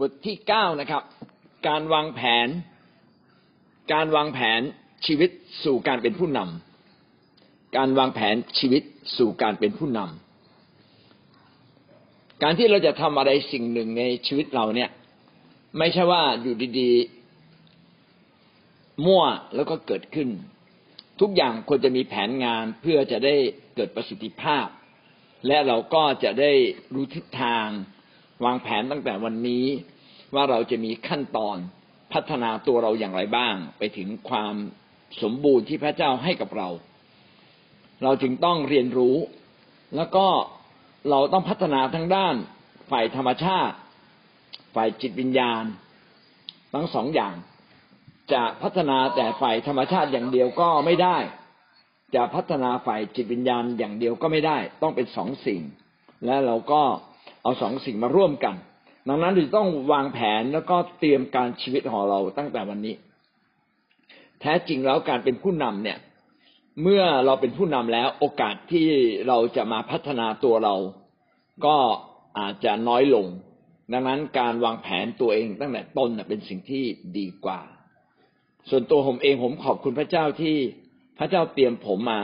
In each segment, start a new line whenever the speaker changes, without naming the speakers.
บทที่เก้านะครับ การวางแผน การวางแผนชีวิตสู่การเป็นผู้นำการวางแผนชีวิตสู่การเป็นผู้นำการที่เราจะทำอะไรสิ่งหนึ่งในชีวิตเราเนี่ย ไม่ใช่ว่าอยู่ดีๆ มั่วแล้วก็เกิดขึ้น ทุกอย่างควรจะมีแผนงานเพื่อจะได้เกิดประสิทธิภาพ และเราก็จะได้รู้ทิศทาง วางแผนตั้งแต่วันนี้ว่าเราจะมีขั้นตอนพัฒนาตัวเราอย่างไรบ้าง ไปถึงความสมบูรณ์ที่พระเจ้าให้กับเรา เราจึงต้องเรียนรู้ แล้วก็เราต้องพัฒนาทั้งด้านฝ่ายธรรมชาติ ฝ่ายจิตวิญญาณ ทั้งสองอย่าง จะพัฒนาแต่ฝ่ายธรรมชาติอย่างเดียวก็ไม่ได้ จะพัฒนาฝ่ายจิตวิญญาณอย่างเดียวก็ไม่ได้ ต้องเป็นสองสิ่ง และเราก็ เอาสองสิ่งมาร่วมกัน ดังนั้นเราต้องวางแผนแล้วก็เตรียมการชีวิตของเราตั้งแต่วันนี้ แท้จริงแล้วการเป็นผู้นำเนี่ย เมื่อเราเป็นผู้นำแล้วโอกาสที่เราจะมาพัฒนาตัวเรา ก็อาจจะน้อยลง ดังนั้นการวางแผนตัวเองตั้งแต่ต้นเป็นสิ่งที่ดีกว่า ส่วนตัวผมเองผมขอบคุณพระเจ้าที่พระเจ้าเตรียมผมมา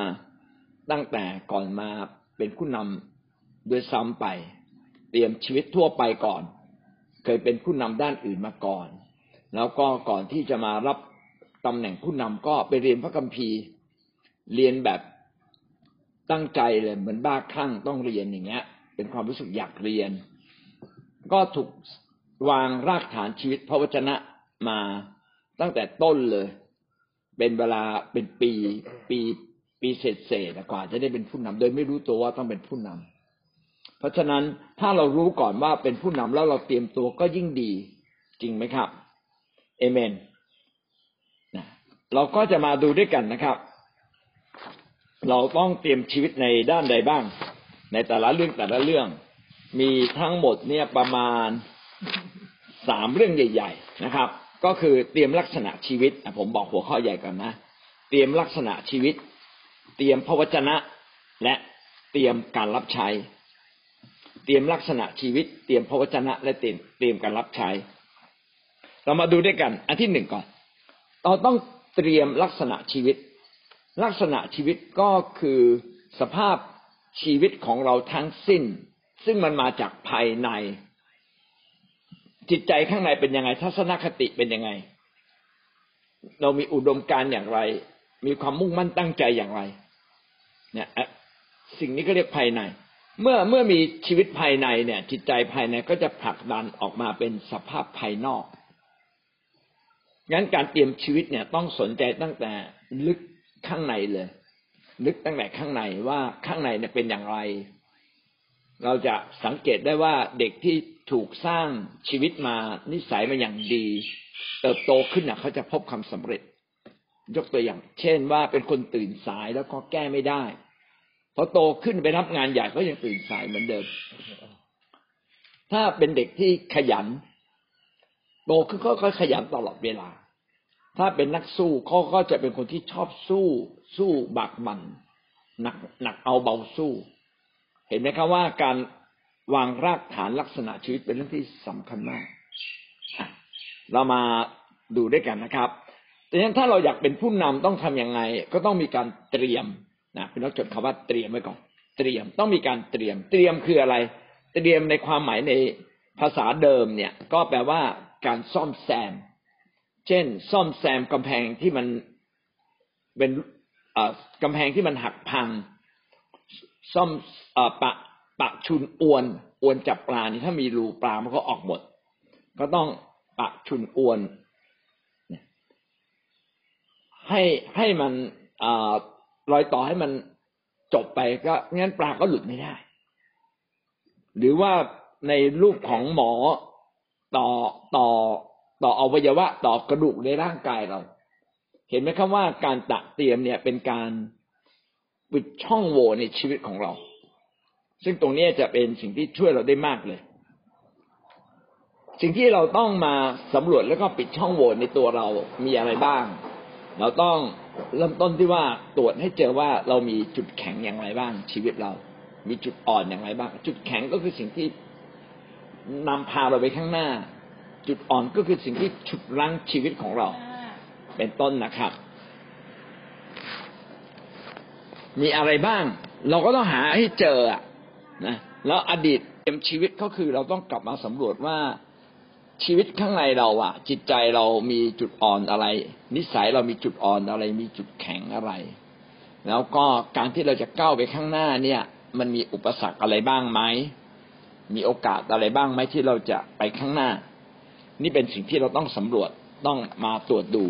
ตั้งแต่ก่อนมาเป็นผู้นำด้วยซ้ำไป เตรียมชีวิตทั่วไปก่อน เคยเป็นผู้นำด้านอื่นมาก่อน แล้วก็ก่อนที่จะมารับตำแหน่งผู้นำก็ไปเรียนพระคัมภีร์ เรียนแบบตั้งใจเลยเหมือนบ้าคลั่งต้องเรียนอย่างเงี้ย เป็นความรู้สึกอยากเรียน ก็ถูกวางรากฐานชีวิตพระวจนะมาตั้งแต่ต้นเลย เป็นเวลาเป็นปี ปี ปีเศษเศษกว่าจะได้เป็นผู้นำโดยไม่รู้ตัวว่าต้องเป็นผู้นำ เพราะฉะนั้นถ้าเรารู้ก่อนว่าเป็นผู้นำแล้วเราเตรียมตัวก็ยิ่งดีจริงไหมครับเอเมนเราก็จะมาดูด้วยกันนะครับ เราต้องเตรียมชีวิตในด้านใดบ้าง ในแต่ละเรื่องแต่ละเรื่อง มีทั้งหมดเนี่ยประมาณสามเรื่องใหญ่ ๆ นะครับ ก็คือเตรียมลักษณะชีวิตผมบอกหัวข้อใหญ่ก่อนนะ เตรียมลักษณะชีวิต เตรียมพระวจนะ และเตรียมการรับใช้ เตรียมลักษณะชีวิต เตรียมพระวจนะ และเตรียมเตรียมการรับใช้ เรามาดูด้วยกัน อันที่หนึ่งก่อน เราต้องเตรียมลักษณะชีวิต ลักษณะชีวิตก็คือสภาพชีวิตของเราทั้งสิ้น ซึ่งมันมาจากภายใน จิตใจข้างในเป็นยังไง ทัศนคติเป็นยังไง เรามีอุดมการอย่างไร มีความมุ่งมั่นตั้งใจอย่างไร เนี่ยสิ่งนี้ก็เรียกภายใน เมื่อเมื่อมีชีวิตภายในเนี่ย จิตใจภายในก็จะผลักดันออกมาเป็นสภาพภายนอก งั้นการเตรียมชีวิตเนี่ยต้องสนใจตั้งแต่ลึกข้างในเลย ลึกตั้งแต่ข้างในว่าข้างในเนี่ยเป็นอย่างไร เราจะสังเกตได้ว่าเด็กที่ถูกสร้างชีวิตมานิสัยมาอย่างดี เติบโตขึ้นเนี่ยเขาจะพบความสำเร็จ ยกตัวอย่าง เช่นว่าเป็นคนตื่นสายแล้วก็แก้ไม่ได้ พอโตขึ้นไปรับงานใหญ่ก็ยังตื่นสายเหมือนเดิม ถ้าเป็นเด็กที่ขยัน โตขึ้นก็ขยันตลอดเวลา ถ้าเป็นนักสู้เขาก็จะเป็นคนที่ชอบสู้ สู้บักบันหนักหนักเอาเบาสู้ เห็นไหมครับว่าการวางรากฐานลักษณะชีวิตเป็นเรื่องที่สำคัญมาก เรามาดูด้วยกันนะครับแต่ถ้าเราอยากเป็นผู้นำต้องทํำยังไง ก็ต้องมีการเตรียม นะพี่น้องจดคำว่าเตรียมไว้ก่อนเตรียมต้องมีการเตรียม เตรียมคืออะไร เตรียมในความหมายในภาษาเดิมเนี่ย ก็แปลว่าการซ่อมแซม เช่น ซ่อมแซมกำแพงที่มันเป็นกำแพงที่มันหักพัง ซ่อมปะปะชุนอวนอวนจับปลานี่ถ้ามีรูปลามันก็ออกหมด ก็ต้องปะชุนอวนให้ให้มัน รอยต่อให้มันจบไปก็งั้นปลาก็หลุดไม่ได้ หรือว่าในรูปของหมอต่อต่อต่ออวัยวะต่อกระดูกในร่างกายเรา เห็นไหมครับว่าการตักเตรียมเนี่ยเป็นการปิดช่องโหว่ในชีวิตของเรา ซึ่งตรงนี้จะเป็นสิ่งที่ช่วยเราได้มากเลย สิ่งที่เราต้องมาสำรวจแล้วก็ปิดช่องโหว่ในตัวเรามีอะไรบ้าง เราต้อง เริ่มต้นที่ว่าตรวจให้เจอว่าเรามีจุดแข็งอย่างไรบ้าง ชีวิตเรา มีจุดอ่อนอย่างไรบ้าง จุดแข็งก็คือสิ่งที่นำพาเราไปข้างหน้า จุดอ่อนก็คือสิ่งที่ฉุดรั้งชีวิตของเรา เป็นต้นนะครับ มีอะไรบ้าง เราก็ต้องหาให้เจอนะแล้วอดีตเต็มชีวิตก็คือเราต้องกลับมาสำรวจว่า ชีวิตข้างในเราอะจิตใจเรามีจุดอ่อนอะไร นิสัยเรามีจุดอ่อนอะไร มีจุดแข็งอะไร แล้วก็การที่เราจะก้าวไปข้างหน้าเนี่ย มันมีอุปสรรคอะไรบ้างไหมมีโอกาสอะไรบ้างไหมที่เราจะไปข้างหน้า นี่เป็นสิ่งที่เราต้องสำรวจต้องมาตรวจดู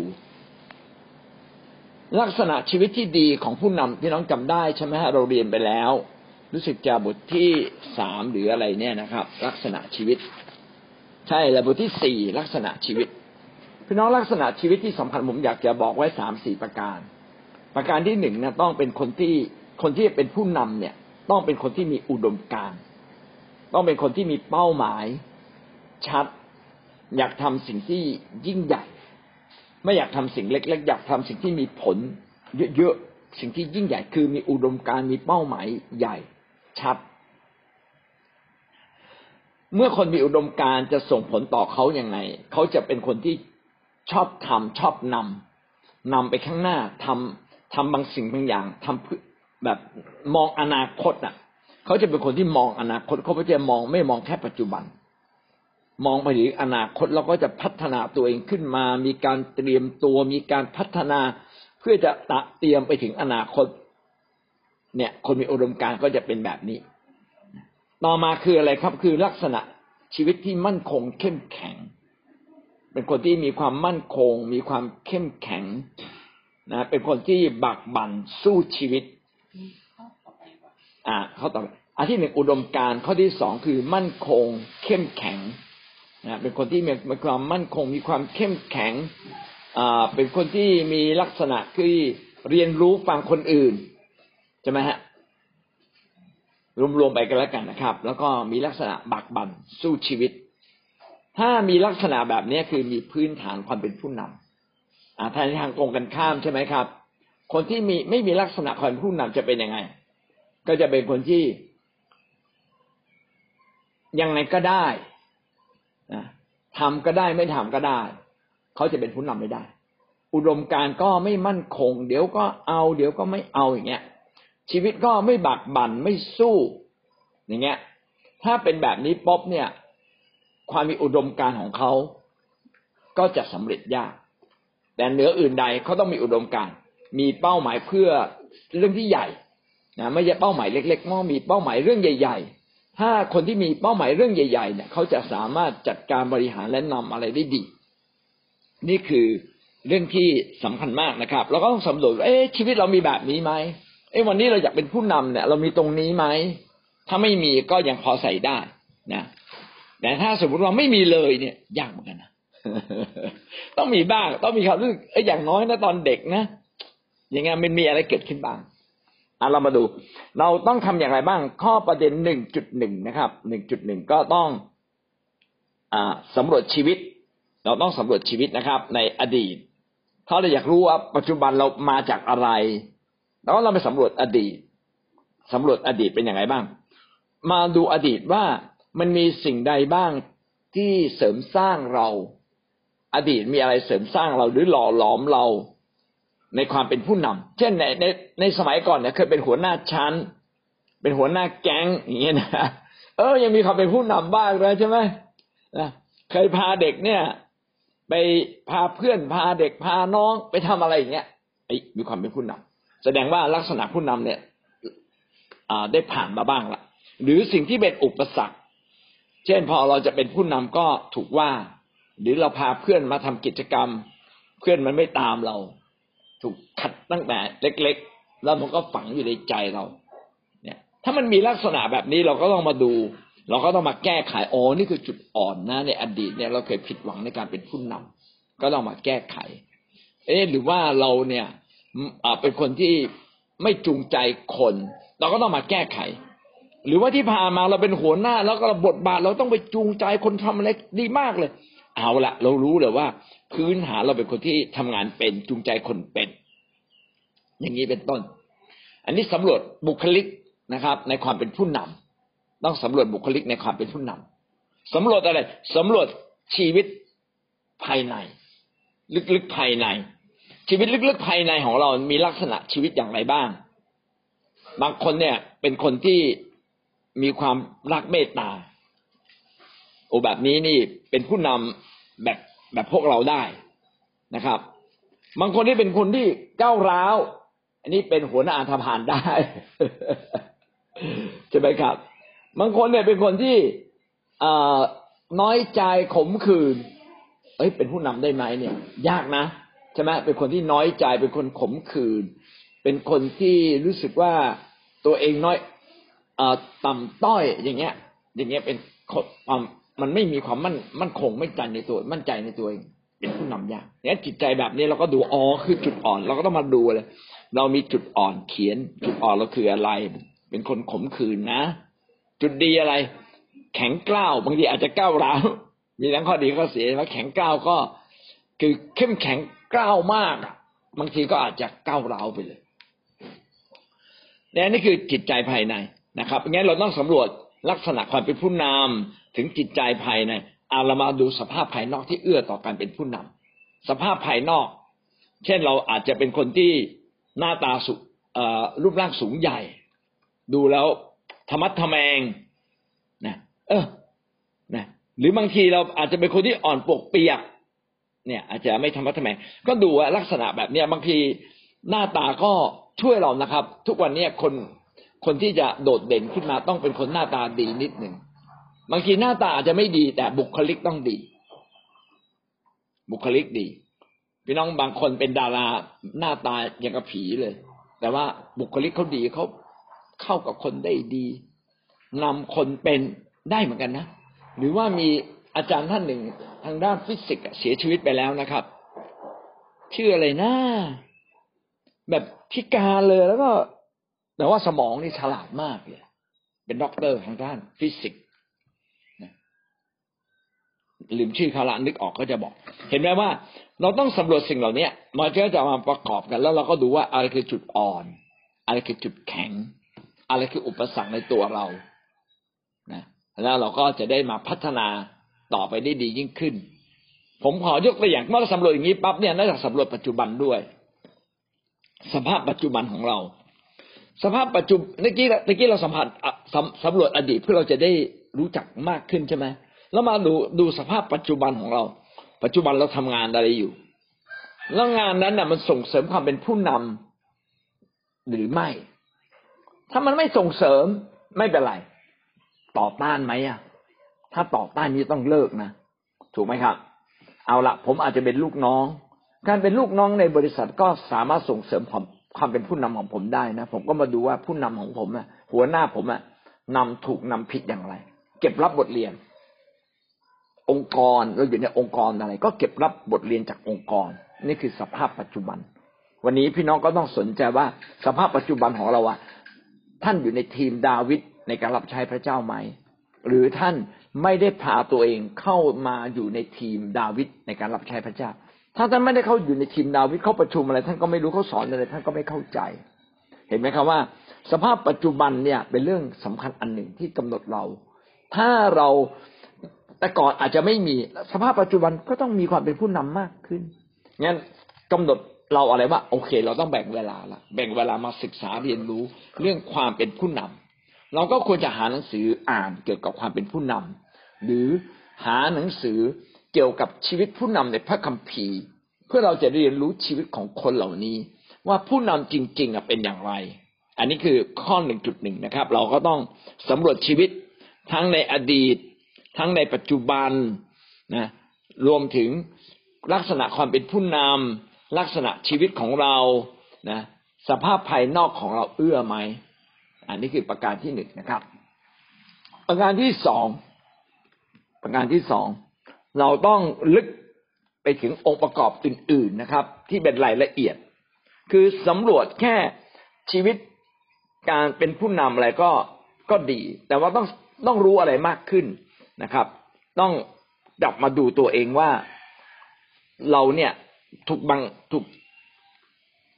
ลักษณะชีวิตที่ดีของผู้นำที่น้องจำได้ใช่ไหมฮะเราเรียนไปแล้ว รู้สึกจะบทที่สามหรืออะไรเนี่ยนะครับ ลักษณะชีวิต ใช่แล้วบทที่สี่ลักษณะชีวิตพี่น้องลักษณะชีวิตที่สำคัญผมอยากจะบอกไว้สามสี่ประการ ประการที่หนึ่งนะต้องเป็นคนที่คนที่เป็นผู้นำเนี่ย ต้องเป็นคนที่มีอุดมการณ์ต้องเป็นคนที่มีเป้าหมายชัด อยากทำสิ่งที่ยิ่งใหญ่ ไม่อยากทำสิ่งเล็กๆอยากทำสิ่งที่มีผล เยอะๆสิ่งที่ยิ่งใหญ่คือมีอุดมการณ์มีเป้าหมายใหญ่ชัด เมื่อคนมีอุดมการจะส่งผลต่อเขาอย่างไง เขาจะเป็นคนที่ชอบทำชอบนำนำไปข้างหน้าทำทำบางสิ่งบางอย่างทำแบบมองอนาคตอะ เขาจะเป็นคนที่มองอนาคตเขาไม่จะมองไม่มองแค่ปัจจุบัน มองไปถึงอนาคตเราก็จะพัฒนาตัวเองขึ้นมา มีการเตรียมตัวมีการพัฒนา เพื่อจะตะเตรียมไปถึงอนาคต เนี่ย คนมีอุดมการก็จะเป็นแบบนี้ ต่อมาคืออะไรครับ คือลักษณะชีวิตที่มั่นคงเข้มแข็ง เป็นคนที่มีความมั่นคง มีความเข้มแข็งนะเป็นคนที่บักบั่นสู้ชีวิต อ่าเข้อต่อไปอันที่หนึ่งอุดมการข้อที่สองคือมั่นคง เข้มแข็งนะเป็นคนที่มีมีความมั่นคง มีความเข้มแข็งอ่าเป็นคนที่มีลักษณะคือเรียนรู้ฟังคนอื่นใช่ไหมฮะ รวมๆไปกันแล้วกันนะครับ แล้วก็มีลักษณะบักบั่นสู้ชีวิต ถ้ามีลักษณะแบบนี้คือมีพื้นฐานความเป็นผู้นำอ่าทางทางตรงกันข้ามใช่ไหมครับ คนที่มีไม่มีลักษณะความเป็นผู้นำจะเป็นยังไง ก็จะเป็นคนที่ยังไงก็ได้นะทำก็ได้ไม่ทำก็ได้ เขาจะเป็นผู้นำไม่ได้ อุดมการก็ไม่มั่นคง เดี๋ยวก็เอา เดี๋ยวก็ไม่เอาอย่างเงี้ย ชีวิตก็ไม่บักบั่นไม่สู้ อย่างเงี้ย ถ้าเป็นแบบนี้ป๊อบเนี่ย ความมีอุดมการของเขาก็จะสำเร็จยาก แต่เหนืออื่นใดเขาต้องมีอุดมการ มีเป้าหมายเพื่อเรื่องที่ใหญ่นะไม่ใช่เป้าหมายเล็กๆมั่มีเป้าหมายเรื่องใหญ่ ๆ ถ้าคนที่มีเป้าหมายเรื่องใหญ่ ๆ เนี่ยเขาจะสามารถจัดการบริหารและนำอะไรได้ดี นี่คือเรื่องที่สำคัญมากนะครับ เราก็ต้องสำรวจเอ๊ะชีวิตเรามีแบบนี้ไหม อ๊ะวันนี้เราอยากเป็นผู้นำเนี่ย เรามีตรงนี้ไหมถ้าไม่มีก็ยังพอใส่ได้นะแต่ถ้าสมมติว่าไม่มีเลยเนี่ยยากเหมือนกันนะต้องมีบ้าง ต้องมีความรู้สึกเอ้อย่างน้อยนะตอนเด็กนะอย่างเงี้ยมันมีอะไรเกิดขึ้นบ้างอะเรามาดู เราต้องทำอย่างไรบ้าง ข้อประเด็นหนึ่งจุดหนึ่งนะครับหนึ่งจุดหนึ่งก็ต้องอ่าสำรวจชีวิต เราต้องสำรวจชีวิตนะครับ ในอดีตถ้าเราอยากรู้ว่าปัจจุบันเรามาจากอะไร แล้วเราไปสำรวจอดีตสำรวจอดีตเป็นอย่างไรบ้าง มาดูอดีตว่ามันมีสิ่งใดบ้างที่เสริมสร้างเรา อดีตมีอะไรเสริมสร้างเราหรือหล่อหลอมเราในความเป็นผู้นำเช่นในในในสมัยก่อนเนี่ยเคยเป็นหัวหน้าชั้น เป็นหัวหน้าแก๊งอย่างเงี้ยนะเออ ยังมีความเป็นผู้นำบ้างเลยใช่ไหมนะเคยพาเด็กเนี่ย ไปพาเพื่อนพาเด็กพาน้องไปทำอะไรอย่างเงี้ยไอ้มีความเป็นผู้นำ แสดงว่าลักษณะผู้นำเนี่ยได้ผ่านมาบ้างละหรือสิ่งที่เป็นอุปสรรค เช่นพอเราจะเป็นผู้นำก็ถูกว่า หรือเราพาเพื่อนมาทำกิจกรรม เพื่อนมันไม่ตามเรา ถูกขัดตั้งแต่เล็ก ๆ แล้วมันก็ฝังอยู่ในใจเรา เนี่ย ถ้ามันมีลักษณะแบบนี้เราก็ต้องมาดู เราก็ต้องมาแก้ไขโอ้นี่คือจุดอ่อนนะในอดีตเนี่ยเราเคยผิดหวังในการเป็นผู้นำก็ต้องมาแก้ไข เอ๊หรือว่าเราเนี่ย เป็นคนที่ไม่จูงใจคน เราก็ต้องมาแก้ไข หรือว่าที่ผ่านมาเราเป็นหัวหน้า แล้วก็บทบาทเราต้องไปจูงใจคนทำอะไรดีมากเลย เอาละเรารู้เลยว่า พื้นฐานเราเป็นคนที่ทำงานเป็นจูงใจคนเป็น อย่างนี้เป็นต้น อันนี้สำรวจบุคลิกนะครับ ในความเป็นผู้นำต้องสำรวจบุคลิกในความเป็นผู้นำสำรวจอะไรสำรวจชีวิตภายใน ลึกๆภายใน ชีวิตลึกๆภายในของเรา มีลักษณะชีวิตอย่างไรบ้าง บางคนเนี่ย เป็นคนที่มีความรักเมตตา โอ้แบบนี้นี่เป็นผู้นำแบบแบบพวกเราได้นะครับ บางคนที่เป็นคนที่ก้าวร้าว อันนี้เป็นหัวหน้าอาธพานได้ใช่ไหมครับ บางคนเนี่ยเป็นคนที่น้อยใจขมขื่นเอ้ยเป็นผู้นำได้ไหมเนี่ย ยากนะ ช่ไหมเป็นคนที่น้อยใจเป็นคนขมขื่นเป็นคนที่รู้สึกว่าตัวเองน้อยอต่ำต้อยอย่างเงี้ย อย่างเงี้ยเป็นความมันไม่มีความมั่นมั่นคงไม่ใจในตัว มั่นใจในตัวเองเป็นผู้นำยากเนี่ยจิตใจแบบนี้เราก็ดูอ๋อคือจุดอ่อน เราก็ต้องมาดูเลย เรามีจุดอ่อนเขียน จุดอ่อนเราคืออะไร เป็นคนขมขื่นนะ จุดดีอะไร แข็งกล้าวบางทีอาจจะก้าวร้าวมีทั้งข้อดีข้อเสียว่าแข็งกล้าวก็ คือเข้มแข็ง ก้าวมากบางทีก็อาจจะก้าวร้าวไปเลยนี่นี่คือจิตใจภายในนะครับงั้นเราต้องสำรวจลักษณะความเป็นผู้นำถึงจิตใจภายในเอาเรามาดูสภาพภายนอกที่เอื้อต่อการเป็นผู้นำสภาพภายนอก เช่นเราอาจจะเป็นคนที่หน้าตาสุรูปร่างสูงใหญ่ ดูแล้วธรรมัดทแมงนะเออนะหรือบางทีเราอาจจะเป็นคนที่อ่อนปกเปียก เนี่ย อาจจะไม่ธรรมะทแมก็ดูว่าลักษณะแบบเนี้ยบางทีหน้าตาก็ช่วยเรานะครับ ทุกวันนี้คนคนที่จะโดดเด่นขึ้นมาต้องเป็นคนหน้าตาดีนิดหนึ่งบางทีหน้าตาอาจจะไม่ดี แต่บุคลิกต้องดี บุคลิกดี พี่น้องบางคนเป็นดาราหน้าตาอย่างกับผีเลย แต่ว่าบุคลิกเขาดีเขาเข้ากับคนได้ดีนำคนเป็นได้เหมือนกันนะ หรือว่ามี อาจารย์ท่านหนึ่งทางด้านฟิสิกส์เสียชีวิตไปแล้วนะครับ ชื่ออะไรนะแบบพิการเลยแล้วก็แต่ว่าสมองนี่ฉลาดมากเลย เป็นด็อกเตอร์ทางด้านฟิสิกส์ลืมชื่อเขาละนึกออกก็จะบอก เห็นไหมว่า เราต้องสำรวจสิ่งเหล่านี้มาเพื่อจะมาประกอบกัน แล้วเราก็ดูว่าอะไรคือจุดอ่อน อะไรคือจุดแข็ง อะไรคืออุปสรรคในตัวเรานะแล้วเราก็จะได้มาพัฒนา ต่อไปได้ดียิ่งขึ้น ผมขอยกตัวอย่างเมื่อเราสำรวจอย่างนี้ปั๊บเนี่ยนอกจากสำรวจปัจจุบันด้วย สภาพปัจจุบันของเรา สภาพปัจจุบันเมื่อกี้เมื่อกี้เราสัมผัสสำรวจอดีตเพื่อเราจะได้รู้จักมากขึ้นใช่ไหมแล้วมาดูดูสภาพปัจจุบันของเรา ปัจจุบันเราทำงานอะไรอยู่ แล้วงานนั้นน่ะมันส่งเสริมความเป็นผู้นำหรือไม่ ถ้ามันไม่ส่งเสริมไม่เป็นไร ต่อต้านไหมอะ ถ้าต่อต้านนี้ต้องเลิกนะ ถูกไหมครับ เอาละผมอาจจะเป็นลูกน้อง การเป็นลูกน้องในบริษัทก็สามารถส่งเสริมความความเป็นผู้นำของผมได้นะ ผมก็มาดูว่าผู้นำของผมอะหัวหน้าผมอะนำถูกนำผิดอย่างไร เก็บรับบทเรียน องค์กรเราอยู่ในองค์กรอะไร ก็เก็บรับบทเรียนจากองค์กร นี่คือสภาพปัจจุบัน วันนี้พี่น้องก็ต้องสนใจว่าสภาพปัจจุบันของเราอะท่านอยู่ในทีมดาวิดในการรับใช้พระเจ้าไหม หรือท่านไม่ได้พาตัวเองเข้ามาอยู่ในทีมดาวิดในการรับใช้พระเจ้า ถ้าท่านไม่ได้เข้าอยู่ในทีมดาวิดเข้าประชุมอะไร ท่านก็ไม่รู้เขาสอนอะไรท่านก็ไม่เข้าใจ เห็นไหมครับว่า สภาพปัจจุบันเนี่ยเป็นเรื่องสำคัญอันหนึ่งที่กำหนดเรา ถ้าเราแต่ก่อนอาจจะไม่มีสภาพปัจจุบันก็ต้องมีความเป็นผู้นำมากขึ้นงั้นกำหนดเราอะไรว่า โอเค เราต้องแบ่งเวลาละแบ่งเวลามาศึกษาเรียนรู้เรื่องความเป็นผู้นำ เราก็ควรจะหาหนังสืออ่านเกี่ยวกับความเป็นผู้นำหรือหาหนังสือเกี่ยวกับชีวิตผู้นำในพระคัมภีร์ เพื่อเราจะเรียนรู้ชีวิตของคนเหล่านี้ ว่าผู้นำจริงๆเป็นอย่างไร อันนี้คือข้อหนึ่งจุดหนึ่งนะครับ เราก็ต้องสำรวจชีวิตทั้งในอดีต ทั้งในปัจจุบันนะรวมถึงลักษณะความเป็นผู้นำลักษณะชีวิตของเรานะสภาพภายนอกของเราเอื้อไหม อันนี้คือประการที่หนึ่งนะครับ ประการที่สองประการที่สองเราต้องลึกไปถึงองค์ประกอบอื่น ๆนะครับ ที่เป็นรายละเอียด คือสำรวจแค่ชีวิตการเป็นผู้นำอะไรก็ก็ดี แต่ว่าต้องต้องรู้อะไรมากขึ้นนะครับ ต้องจับมาดูตัวเองว่าเราเนี่ยถูกบังถูก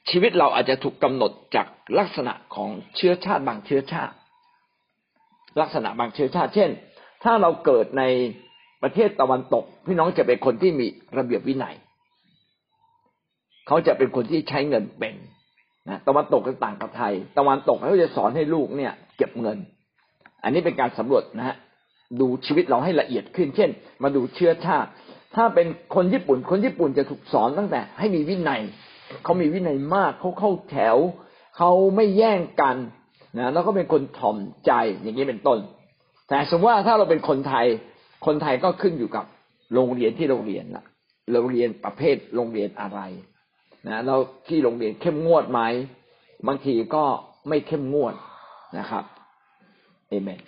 ชีวิตเราอาจจะถูกกำหนดจากลักษณะของเชื้อชาติบางเชื้อชาติ ลักษณะบางเชื้อชาติ เช่น ถ้าเราเกิดในประเทศตะวันตก พี่น้องจะเป็นคนที่มีระเบียบวินัย เขาจะเป็นคนที่ใช้เงินเป็นนะตะวันตกก็ต่างกับไทย ตะวันตกเขาจะสอนให้ลูกเนี่ย เก็บเงิน อันนี้เป็นการสำรวจนะฮะดูชีวิตเราให้ละเอียดขึ้น เช่น มาดูเชื้อชาติ ถ้าเป็นคนญี่ปุ่น คนญี่ปุ่นจะถูกสอนตั้งแต่ ให้มีวินัย เขามีวินัยมากเขาเข้าแถวเขาไม่แย่งกันนะแล้วก็เป็นคนถ่อมใจอย่างนี้เป็นต้น แต่สมมติว่าถ้าเราเป็นคนไทย คนไทยก็ขึ้นอยู่กับโรงเรียนที่โรงเรียนละโรงเรียนประเภทโรงเรียนอะไรนะแล้วที่โรงเรียนเข้มงวดไหมบางทีก็ไม่เข้มงวดนะครับเอเมน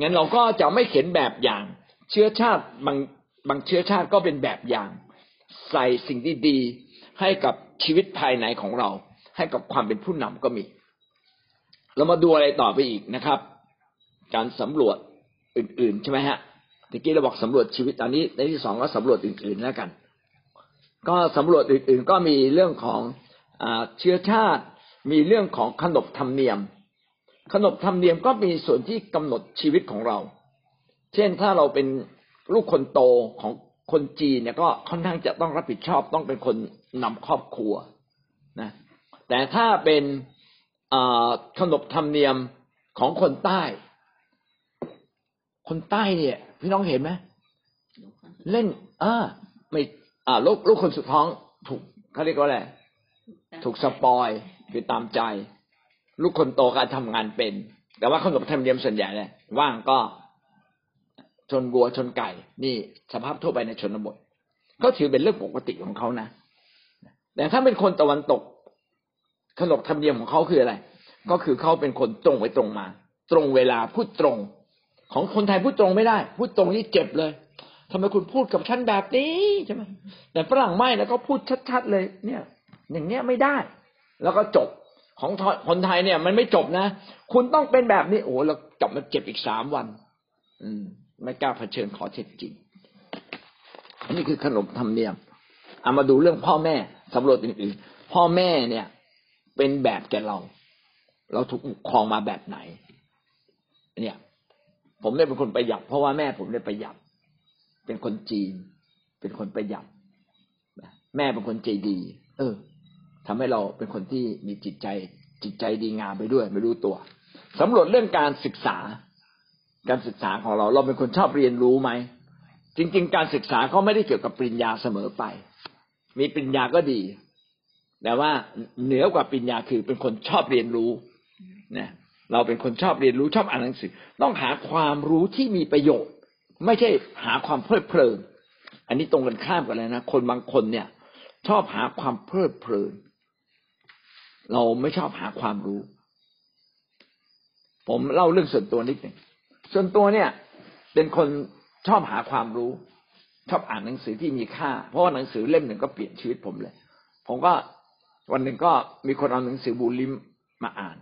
งั้นเราก็จะไม่เขียนแบบอย่าง เชื้อชาติบางบางเชื้อชาติก็เป็นแบบอย่าง ใส่สิ่งที่ดี ให้กับชีวิตภายในของเรา ให้กับความเป็นผู้นำก็มี เรามาดูอะไรต่อไปอีกนะครับ การสำรวจอื่น ๆ ใช่ไหมฮะตะกี้เราบอกสำรวจชีวิตตอนนี้ในที่สองก็สำรวจอื่น ๆ แล้วกัน ก็สำรวจอื่น ๆ ก็มีเรื่องของอเชื้อชาติ มีเรื่องของขนบธรรมเนียม ขนบธรรมเนียมก็มีส่วนที่กำหนดชีวิตของเรา เช่นถ้าเราเป็นลูกคนโตของคนจีนเนี่ยก็ค่อนข้างจะต้องรับผิดชอบต้องเป็นคน นำครอบครัวนะแต่ถ้าเป็นขนบธรรมเนียมของคนใต้ คนใต้เนี่ย พี่น้องเห็นไหมเล่นอ่าไม่อ่าลูกลูกคนสุดท้องถูกเขาเรียกว่าอะไรถูกสปอยคือตามใจ ลูกคนโตก็ทำงานเป็น แต่ว่าขนบธรรมเนียมส่วนใหญ่เลยว่างก็ชนวัวชนไก่ นี่สภาพทั่วไปในชนบท ก็ถือเป็นเรื่องปกติของเขานะ แต่ถ้าเป็นคนตะวันตกขนบธรรมเนียมของเขาคืออะไร ก็คือเขาเป็นคนตรงไปตรงมา ตรงเวลาพูดตรง ของคนไทยพูดตรงไม่ได้ พูดตรงนี่เจ็บเลยทำไมคุณพูดกับฉันแบบนี้ใช่ไหมแต่ฝรั่งไม่แล้วก็พูดชัด ๆ เลย เนี่ย อย่างเงี้ยไม่ได้ แล้วก็จบของคนไทยเนี่ย มันไม่จบนะ คุณต้องเป็นแบบนี้ โอ้เรากลับมาเจ็บอีกสามวัน อืม ไม่กล้าเผชิญขอเท็จจริงนนี้คือขนบธรรมเนียมเอามาดูเรื่องพ่อแม่ สำรวจอื่นๆ พ่อแม่เนี่ย เป็นแบบแกเรา เราถูกปกครองมาแบบไหน เนี่ย ผมได้เป็นคนประหยัดเพราะว่าแม่ผมได้ประหยัดเป็นคนจีน เป็นคนประหยัดแม่เป็นคนใจดี เออทำให้เราเป็นคนที่มีจิตใจ จิตใจดีงามไปด้วย ไม่รู้ตัวสำรวจเรื่องการศึกษา การศึกษาของเรา เราเป็นคนชอบเรียนรู้ไหมจริง ๆ การศึกษาเขาไม่ได้เกี่ยวกับปริญญาเสมอไป มีปริญญาก็ดี แต่ว่าเหนือกว่าปริญญาคือเป็นคนชอบเรียนรู้นะเราเป็นคนชอบเรียนรู้ชอบอ่านหนังสือ ต้องหาความรู้ที่มีประโยชน์ ไม่ใช่หาความเพลิดเพลิน อันนี้ตรงกันข้ามกันเลยนะคนบางคนเนี่ย ชอบหาความเพลิดเพลิน เราไม่ชอบหาความรู้ ผมเล่าเรื่องส่วนตัวนิดหนึ่งส่วนตัวเนี่ย เป็นคนชอบหาความรู้ ชอบอ่านหนังสือที่มีค่า เพราะว่าหนังสือเล่มหนึ่งก็เปลี่ยนชีวิตผมเลย ผมก็วันหนึ่งก็มีคนเอาหนังสือบูลิมมาอ่าน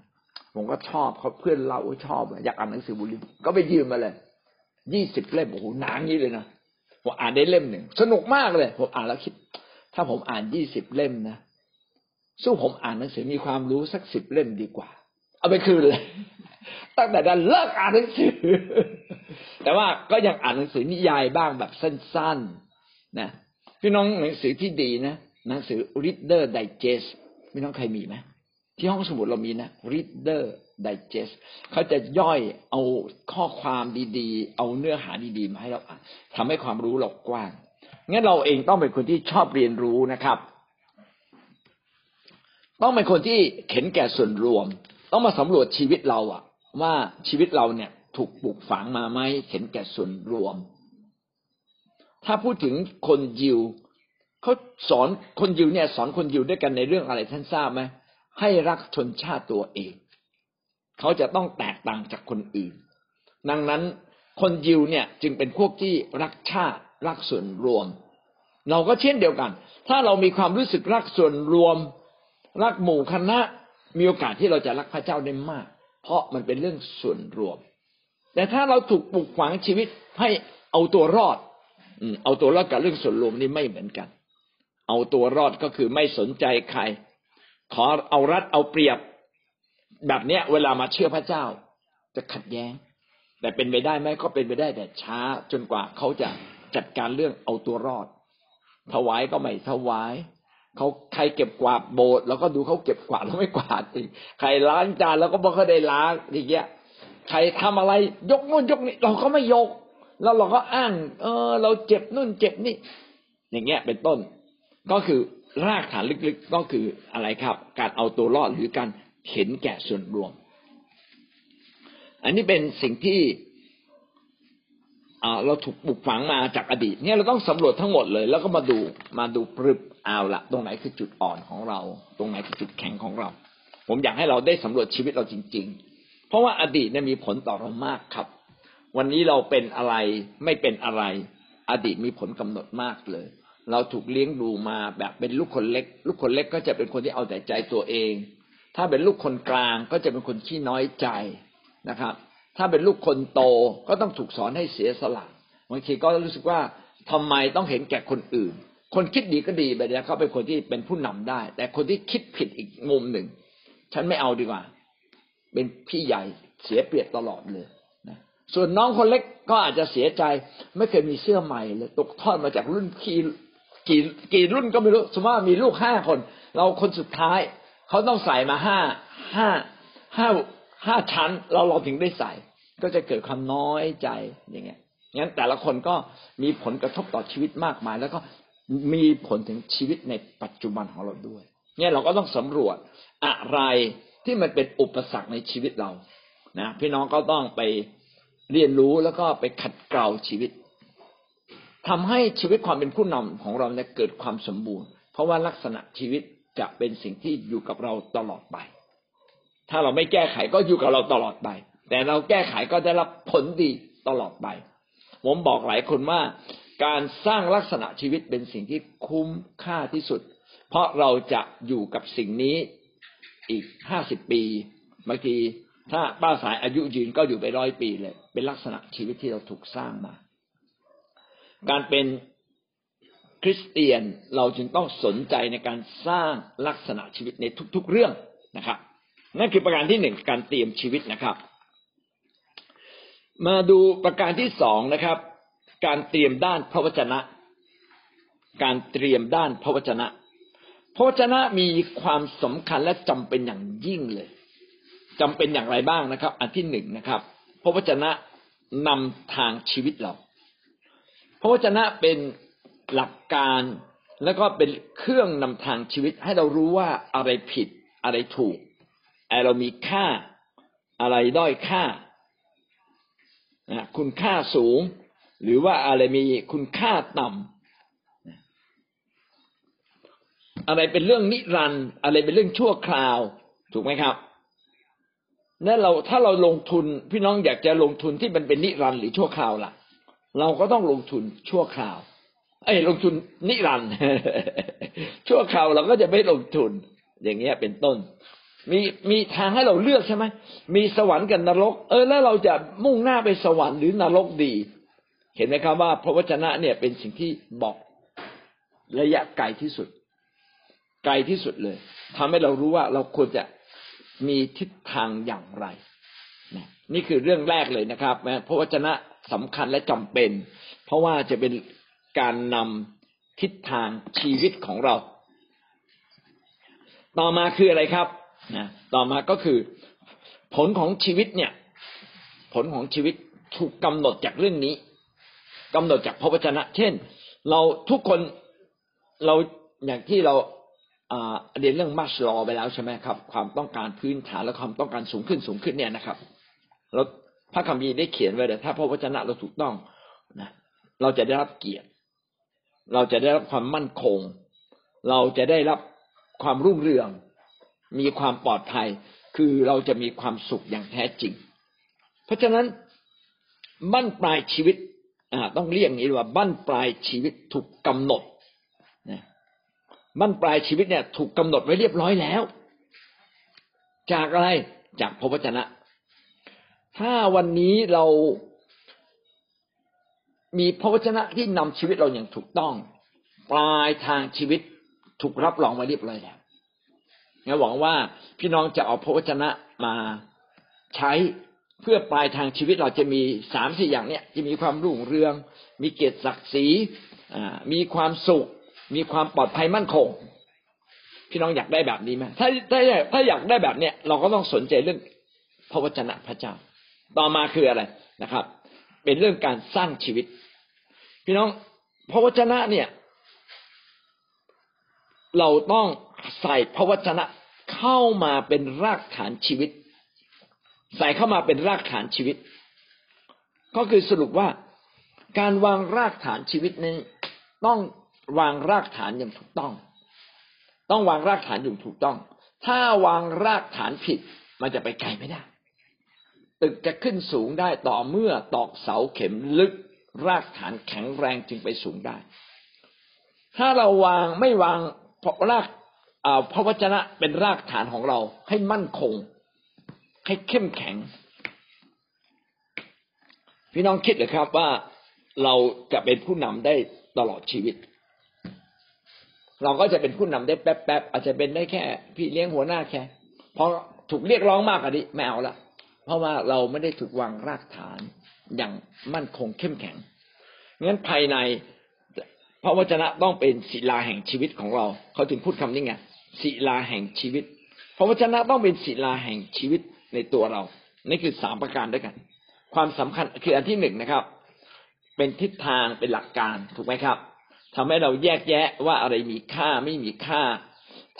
ผมก็ชอบเขาเพื่อนเราชอบอยากอ่านหนังสือบูลิมก็ไปยืมมาเลยยี่สิบเล่มโอ้โหหนางี้เลยนะผมอ่านได้เล่มหนึ่งสนุกมากเลย ผมอ่านแล้วคิด ถ้าผมอ่านยี่สิบเล่มนะสู้ผมอ่านหนังสือมีความรู้สักสิบเล่มดีกว่า เอาไปคืนเลย ตั้งแต่นั้นเลิกอ่านหนังสือ แต่ว่าก็ยังอ่านหนังสือนิยายบ้างแบบสั้นๆนะพี่น้องหนังสือที่ดีนะหนังสือ Reader Digest พี่น้องใครมีไหมที่ห้องสมุดเรามีนะ Reader Digest เขาจะย่อยเอาข้อความดีๆ เอาเนื้อหาดีๆมาให้เราอ่านทำให้ความรู้เรากว้างงั้นเราเองต้องเป็นคนที่ชอบเรียนรู้นะครับ ต้องเป็นคนที่เข็นแก่ส่วนรวม ต้องมาสำรวจชีวิตเราอะ ว่าชีวิตเราเนี่ยถูกปลูกฝังมาไหมเข็นแก่ส่วนรวม ถ้าพูดถึงคนยิวเขาสอนคนยิวเนี่ย สอนคนยิวด้วยกันในเรื่องอะไรท่านทราบไหมให้รักชนชาติตัวเอง เขาจะต้องแตกต่างจากคนอื่น ดังนั้นคนยิวเนี่ยจึงเป็นพวกที่รักชาติรักส่วนรวม เราก็เช่นเดียวกัน ถ้าเรามีความรู้สึกรักส่วนรวม รักหมู่คณะมีโอกาสที่เราจะรักพระเจ้าได้มาก เพราะมันเป็นเรื่องส่วนรวม แต่ถ้าเราถูกปลูกฝังชีวิตให้เอาตัวรอดเอาตัวรอดกับเรื่องส่วนรวมนี่ไม่เหมือนกัน เอาตัวรอดก็คือไม่สนใจใคร ขอเอารัดเอาเปรียบ แบบเนี้ย เวลามาเชื่อพระเจ้า จะขัดแย้ง แต่เป็นไปได้ไหมก็เป็นไปได้แต่ช้าจนกว่าเขาจะจัดการเรื่องเอาตัวรอด ถวายก็ไม่ถวาย เขาใครเก็บกวาดโบสถ์เราก็ดูเขาเก็บกวาดแล้วไม่กวาดอีกใครล้างจานเราก็บอกเขาได้ล้างอย่างเงี้ยใครทำอะไรยกนู่นยกนี่เราก็ไม่ยก แล้วเราก็อ้าง เออ เราเจ็บนู่นเจ็บนี่ อย่างเงี้ยเป็นต้น ก็คือรากฐานลึกๆก็คืออะไรครับ การเอาตัวรอดหรือการเห็นแก่ส่วนรวม อันนี้เป็นสิ่งที่ เราถูกปลูกฝังมาจากอดีตเนี่ยเราต้องสำรวจทั้งหมดเลย แล้วก็มาดูมาดูปรึบเอาละตรงไหนคือจุดอ่อนของเรา ตรงไหนคือจุดแข็งของเรา ผมอยากให้เราได้สำรวจชีวิตเราจริง ๆ เพราะว่าอดีตเนี่ยมีผลต่อเรามากครับ วันนี้เราเป็นอะไรไม่เป็นอะไร อดีตมีผลกำหนดมากเลย เราถูกเลี้ยงดูมาแบบเป็นลูกคนเล็ก ลูกคนเล็กก็จะเป็นคนที่เอาแต่ใจตัวเอง ถ้าเป็นลูกคนกลางก็จะเป็นคนขี้น้อยใจนะครับ ถ้าเป็นลูกคนโตก็ต้องถูกสอนให้เสียสละบางทีก็รู้สึกว่าทำไมต้องเห็นแก่คนอื่น คนคิดดีก็ดีไปแล้วเขาเป็นคนที่เป็นผู้นำได้ แต่คนที่คิดผิดอีกมุมหนึ่ง ฉันไม่เอาดีกว่า เป็นพี่ใหญ่เสียเปรียบตลอดเลยนะส่วนน้องคนเล็กก็อาจจะเสียใจ ไม่เคยมีเสื้อใหม่เลยตกทอดมาจากรุ่นพี่กี่กี่รุ่นก็ไม่รู้สมมติว่ามีลูกห้าคน เราคนสุดท้ายเขาต้องใส่มาห้าห้าห้าห้าชั้น เราเราถึงได้ใส่ ก็จะเกิดความน้อยใจอย่างเงี้ยงั้นแต่ละคนก็มีผลกระทบต่อชีวิตมากมาย แล้วก็มีผลถึงชีวิตในปัจจุบันของเราด้วย เนี่ยเราก็ต้องสำรวจอะไรที่มันเป็นอุปสรรคในชีวิตเรานะพี่น้องก็ต้องไปเรียนรู้แล้วก็ไปขัดเกลาชีวิตทำให้ชีวิตความเป็นผู้นำของเราเนี่ยเกิดความสมบูรณ์ เพราะว่าลักษณะชีวิตจะเป็นสิ่งที่อยู่กับเราตลอดไป ถ้าเราไม่แก้ไขก็อยู่กับเราตลอดไป แต่เราแก้ไขก็ได้รับผลดีตลอดไป ผมบอกหลายคนว่า การสร้างลักษณะชีวิตเป็นสิ่งที่คุ้มค่าที่สุด เพราะเราจะอยู่กับสิ่งนี้อีกห้าสิบปีบางทีถ้าป้าสายอายุยืนก็อยู่ไปร้อยปีเลย เป็นลักษณะชีวิตที่เราถูกสร้างมา การเป็นคริสเตียนเราจึงต้องสนใจในการสร้างลักษณะชีวิตในทุกๆเรื่องนะครับ นั่นคือประการที่หนึ่งการเตรียมชีวิตนะครับ มาดูประการที่สองนะครับ การเตรียมด้านพระวจนะ การเตรียมด้านพระวจนะ พระวจนะมีความสำคัญและจำเป็นอย่างยิ่งเลยจำเป็นอย่างไรบ้างนะครับ อันที่หนึ่งนะครับ พระวจนะนำทางชีวิตเรา พระวจนะเป็นหลักการแล้วก็เป็นเครื่องนำทางชีวิต ให้เรารู้ว่าอะไรผิดอะไรถูกอะไรเรามีค่า อะไรด้อยค่า นะคุณค่าสูง หรือว่าอะไรมีคุณค่าต่ำอะไรเป็นเรื่องนิรันด์อะไรเป็นเรื่องชั่วคราว ถูกไหมครับนั่นเราถ้าเราลงทุนพี่น้องอยากจะลงทุนที่มันเป็นนิรันด์หรือชั่วคราวล่ะ เราก็ต้องลงทุนชั่วคราว ไอ้ลงทุนนิรันด์ชั่วคราวเราก็จะไม่ลงทุน อย่างเงี้ยเป็นต้น มีมีทางให้เราเลือกใช่ไหมมีสวรรค์กับนรก เออแล้วเราจะมุ่งหน้าไปสวรรค์หรือนรกดี เห็นไหมครับว่า พระวจนะเนี่ยเป็นสิ่งที่บอกระยะไกลที่สุด ไกลที่สุดเลยทำให้เรารู้ว่าเราควรจะมีทิศทางอย่างไรนี่คือเรื่องแรกเลยนะครับพระวจนะสำคัญและจำเป็น เพราะว่าจะเป็นการนำทิศทางชีวิตของเรา ต่อมาคืออะไรครับ นะต่อมาก็คือ ผลของชีวิตเนี่ย ผลของชีวิตถูกกำหนดจากเรื่องนี้กำหนดจากพระวจนะ เช่น เราทุกคนเราอย่างที่เราเรียนเรื่องมัสลอไปแล้วใช่ไหมครับ ความต้องการพื้นฐานและความต้องการสูงขึ้นสูงขึ้นเนี่ยนะครับเราพระคัมภีร์ได้เขียนไว้แต่ถ้าพระวจนะเราถูกต้องนะเราจะได้รับเกียรติ เราจะได้รับความมั่นคง เราจะได้รับความรุ่งเรือง มีความปลอดภัยคือเราจะมีความสุขอย่างแท้จริง เพราะฉะนั้นบั้นปลายชีวิตต้องเรียกอย่างนี้ว่าบั้นปลายชีวิตถูกกำหนดนะบั้นปลายชีวิตเนี่ย ถูกกำหนดไว้เรียบร้อยแล้ว จากอะไรจากพระวจนะ ถ้าวันนี้เรามีพระวจนะที่นำชีวิตเราอย่างถูกต้อง ปลายทางชีวิตถูกรับรองไว้เรียบร้อยแล้ว งั้นหวังว่าพี่น้องจะเอาพระวจนะมาใช้เพื่อปลายทางชีวิตเราจะมีสามสี่อย่างเนี้ยจะมีความรุ่งเรือง มีเกียรติศักดิ์ศรีอ่ามีความสุข มีความปลอดภัยมั่นคง พี่น้องอยากได้แบบนี้ไหมถ้าถ้าถ้าอยากได้แบบเนี้ยเราก็ต้องสนใจเรื่องพระวจนะพระเจ้า ต่อมาคืออะไรนะครับ เป็นเรื่องการสร้างชีวิต พี่น้องพระวจนะเนี่ย เราต้อง ใส่พระวจนะเข้ามาเป็นรากฐานชีวิต ใส่เข้ามาเป็นรากฐานชีวิต ก็คือสรุปว่าการวางรากฐานชีวิตนี้ต้องวางรากฐานอย่างถูกต้อง ต้องวางรากฐานอย่างถูกต้อง ถ้าวางรากฐานผิดมันจะไปไกลไม่ได้ ตึกจะขึ้นสูงได้ต่อเมื่อตอกเสาเข็มลึกรากฐานแข็งแรงจึงไปสูงได้ ถ้าเราวางไม่วางราก พระวจนะเป็นรากฐานของเราให้มั่นคง ให้เข้มแข็ง พี่น้องคิดเหรือครับว่าเราจะเป็นผู้นำได้ตลอดชีวิต เราก็จะเป็นผู้นำได้แป๊บๆอาจจะเป็นได้แค่พี่เลี้ยงหัวหน้าแค่พอถูกเรียกร้องมากกว่านี้ไม่เอาละเพราะว่าเราไม่ได้ถูกวางรากฐานอย่างมั่นคงเข้มแข็งงั้นภายในพระวจนะต้องเป็นศิลาแห่งชีวิตของเรา เขาถึงพูดคำนี้ไง ศิลาแห่งชีวิต พระวจนะต้องเป็นศิลาแห่งชีวิตในตัวเรา นี่คือสามประการด้วยกัน ความสำคัญคืออันที่หนึ่งนะครับ เป็นทิศทางเป็นหลักการถูกไหมครับทำให้เราแยกแยะว่าอะไรมีค่าไม่มีค่า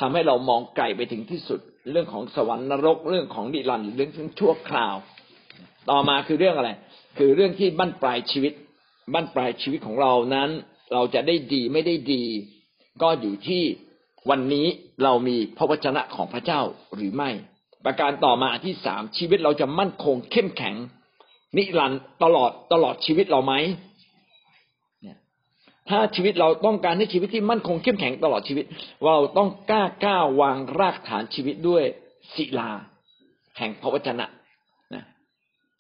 ทำให้เรามองไกลไปถึงที่สุด เรื่องของสวรรค์นรกเรื่องของนิรันดร์เรื่องชั่วคราว ต่อมาคือเรื่องอะไร คือเรื่องที่บั้นปลายชีวิตบั้นปลายชีวิตของเรานั้น เราจะได้ดีไม่ได้ดี ก็อยู่ที่ วันนี้เรามีพระวจนะของพระเจ้าหรือไม่ ประการต่อมาที่สามชีวิตเราจะมั่นคงเข้มแข็ง นิรันต์ตลอดตลอดชีวิตเราไหมถ้าชีวิตเราต้องการให้ชีวิตที่มั่นคงเข้มแข็งตลอดชีวิต เราต้องกล้ากล้าวางรากฐานชีวิตด้วยศิลา แห่งพระวจนะนะ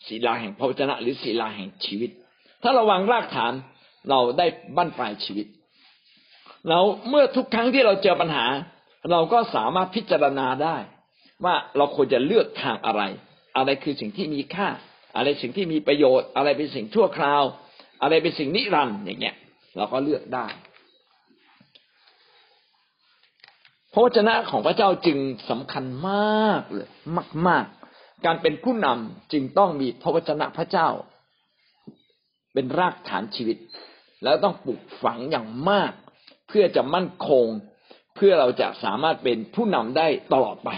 ศิลาแห่งพระวจนะ หรือศิลาแห่งชีวิต ถ้าเราวางรากฐานเราได้บั้นปลายชีวิต แล้วเมื่อทุกครั้งที่เราเจอปัญหา เราก็สามารถพิจารณาได้ ว่าเราควรจะเลือกทางอะไร อะไรคือสิ่งที่มีค่า อะไรสิ่งที่มีประโยชน์ อะไรเป็นสิ่งชั่วคราว อะไรเป็นสิ่งนิรันด์อย่างเงี้ย เราก็เลือกได้พระวจนะของพระเจ้าจึงสำคัญมากเลยมาก ๆ การเป็นผู้นำจึงต้องมีพระวจนะพระเจ้า เป็นรากฐานชีวิต แล้วต้องปลูกฝังอย่างมาก เพื่อจะมั่นคง เพื่อเราจะสามารถเป็นผู้นำได้ตลอดไป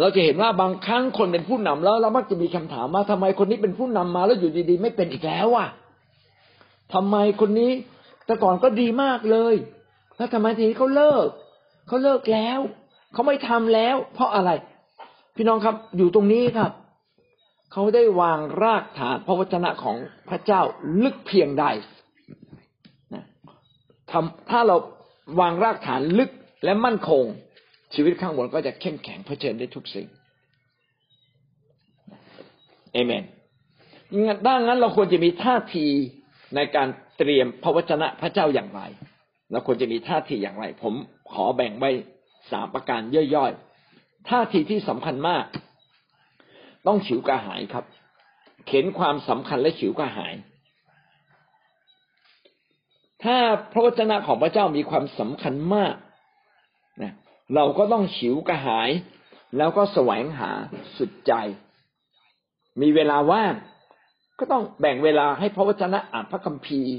เราจะเห็นว่าบางครั้งคนเป็นผู้นำแล้วเรามักจะมีคำถามว่าทำไมคนนี้เป็นผู้นำมาแล้วอยู่ดีๆ ไม่เป็นอีกแล้วอะทำไมคนนี้แต่ก่อนก็ดีมากเลย แล้วทำไมทีนี้เขาเลิกเขาเลิกแล้ว เขาไม่ทำแล้ว เพราะอะไร พี่น้องครับอยู่ตรงนี้ครับเขาได้วางรากฐานพระวจนะของพระเจ้าลึกเพียงใด ทำถ้าเราวางรากฐานลึกและมั่นคง ชีวิตข้างบนก็จะเข้มแข็งเผชิญได้ทุกสิ่งเอเมนดังนั้นเราควรจะมีท่าทีในการเตรียมพระวจนะพระเจ้าอย่างไรเราควรจะมีท่าทีอย่างไร ผมขอแบ่งไว้สามประการย่อยๆท่าทีที่สำคัญมาก ต้องฉิวกระหายครับ เข็นความสำคัญและฉิวกระหาย ถ้าพระวจนะของพระเจ้ามีความสำคัญมากนะเราก็ต้องฉิวกระหาย แล้วก็แสวงหาสุดใจ มีเวลาว่างก็ต้องแบ่งเวลาให้พระวจนะอ่านพระคัมภีร์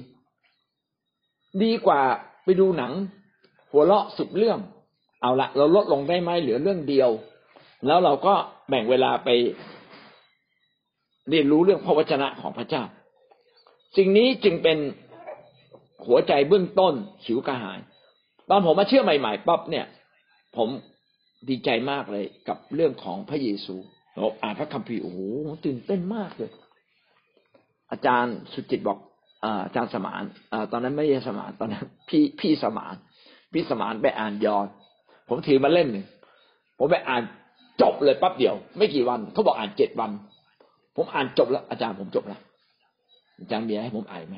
ดีกว่าไปดูหนัง หัวเราะสิบเรื่อง เอาละเราลดลงได้ไหมเหลือเรื่องเดียว แล้วเราก็แบ่งเวลาไปเรียนรู้เรื่องพระวจนะของพระเจ้าสิ่งนี้จึงเป็น หัวใจเบื้องต้นหิวกระหาย ตอนผมมาเชื่อใหม่ๆปั๊บเนี่ย ผมดีใจมากเลยกับเรื่องของพระเยซูเราอ่านพระคัมภีร์โอ้โหตื่นเต้นมากเลย อาจารย์สุจิตบอกอาจารย์สมานตอนนั้นไม่ใช่สมานตอนนั้น พี่พี่สมาน พี่สมานไปอ่านยอนผมถือมาเล่มหนึ่งผมไปอ่านจบเลยปั๊บเดียว ไม่กี่วันเขาบอกอ่านเจ็ดวัน ผมอ่านจบแล้ว อาจารย์ผมจบแล้ว อาจารย์มีให้ผมอ่านไหม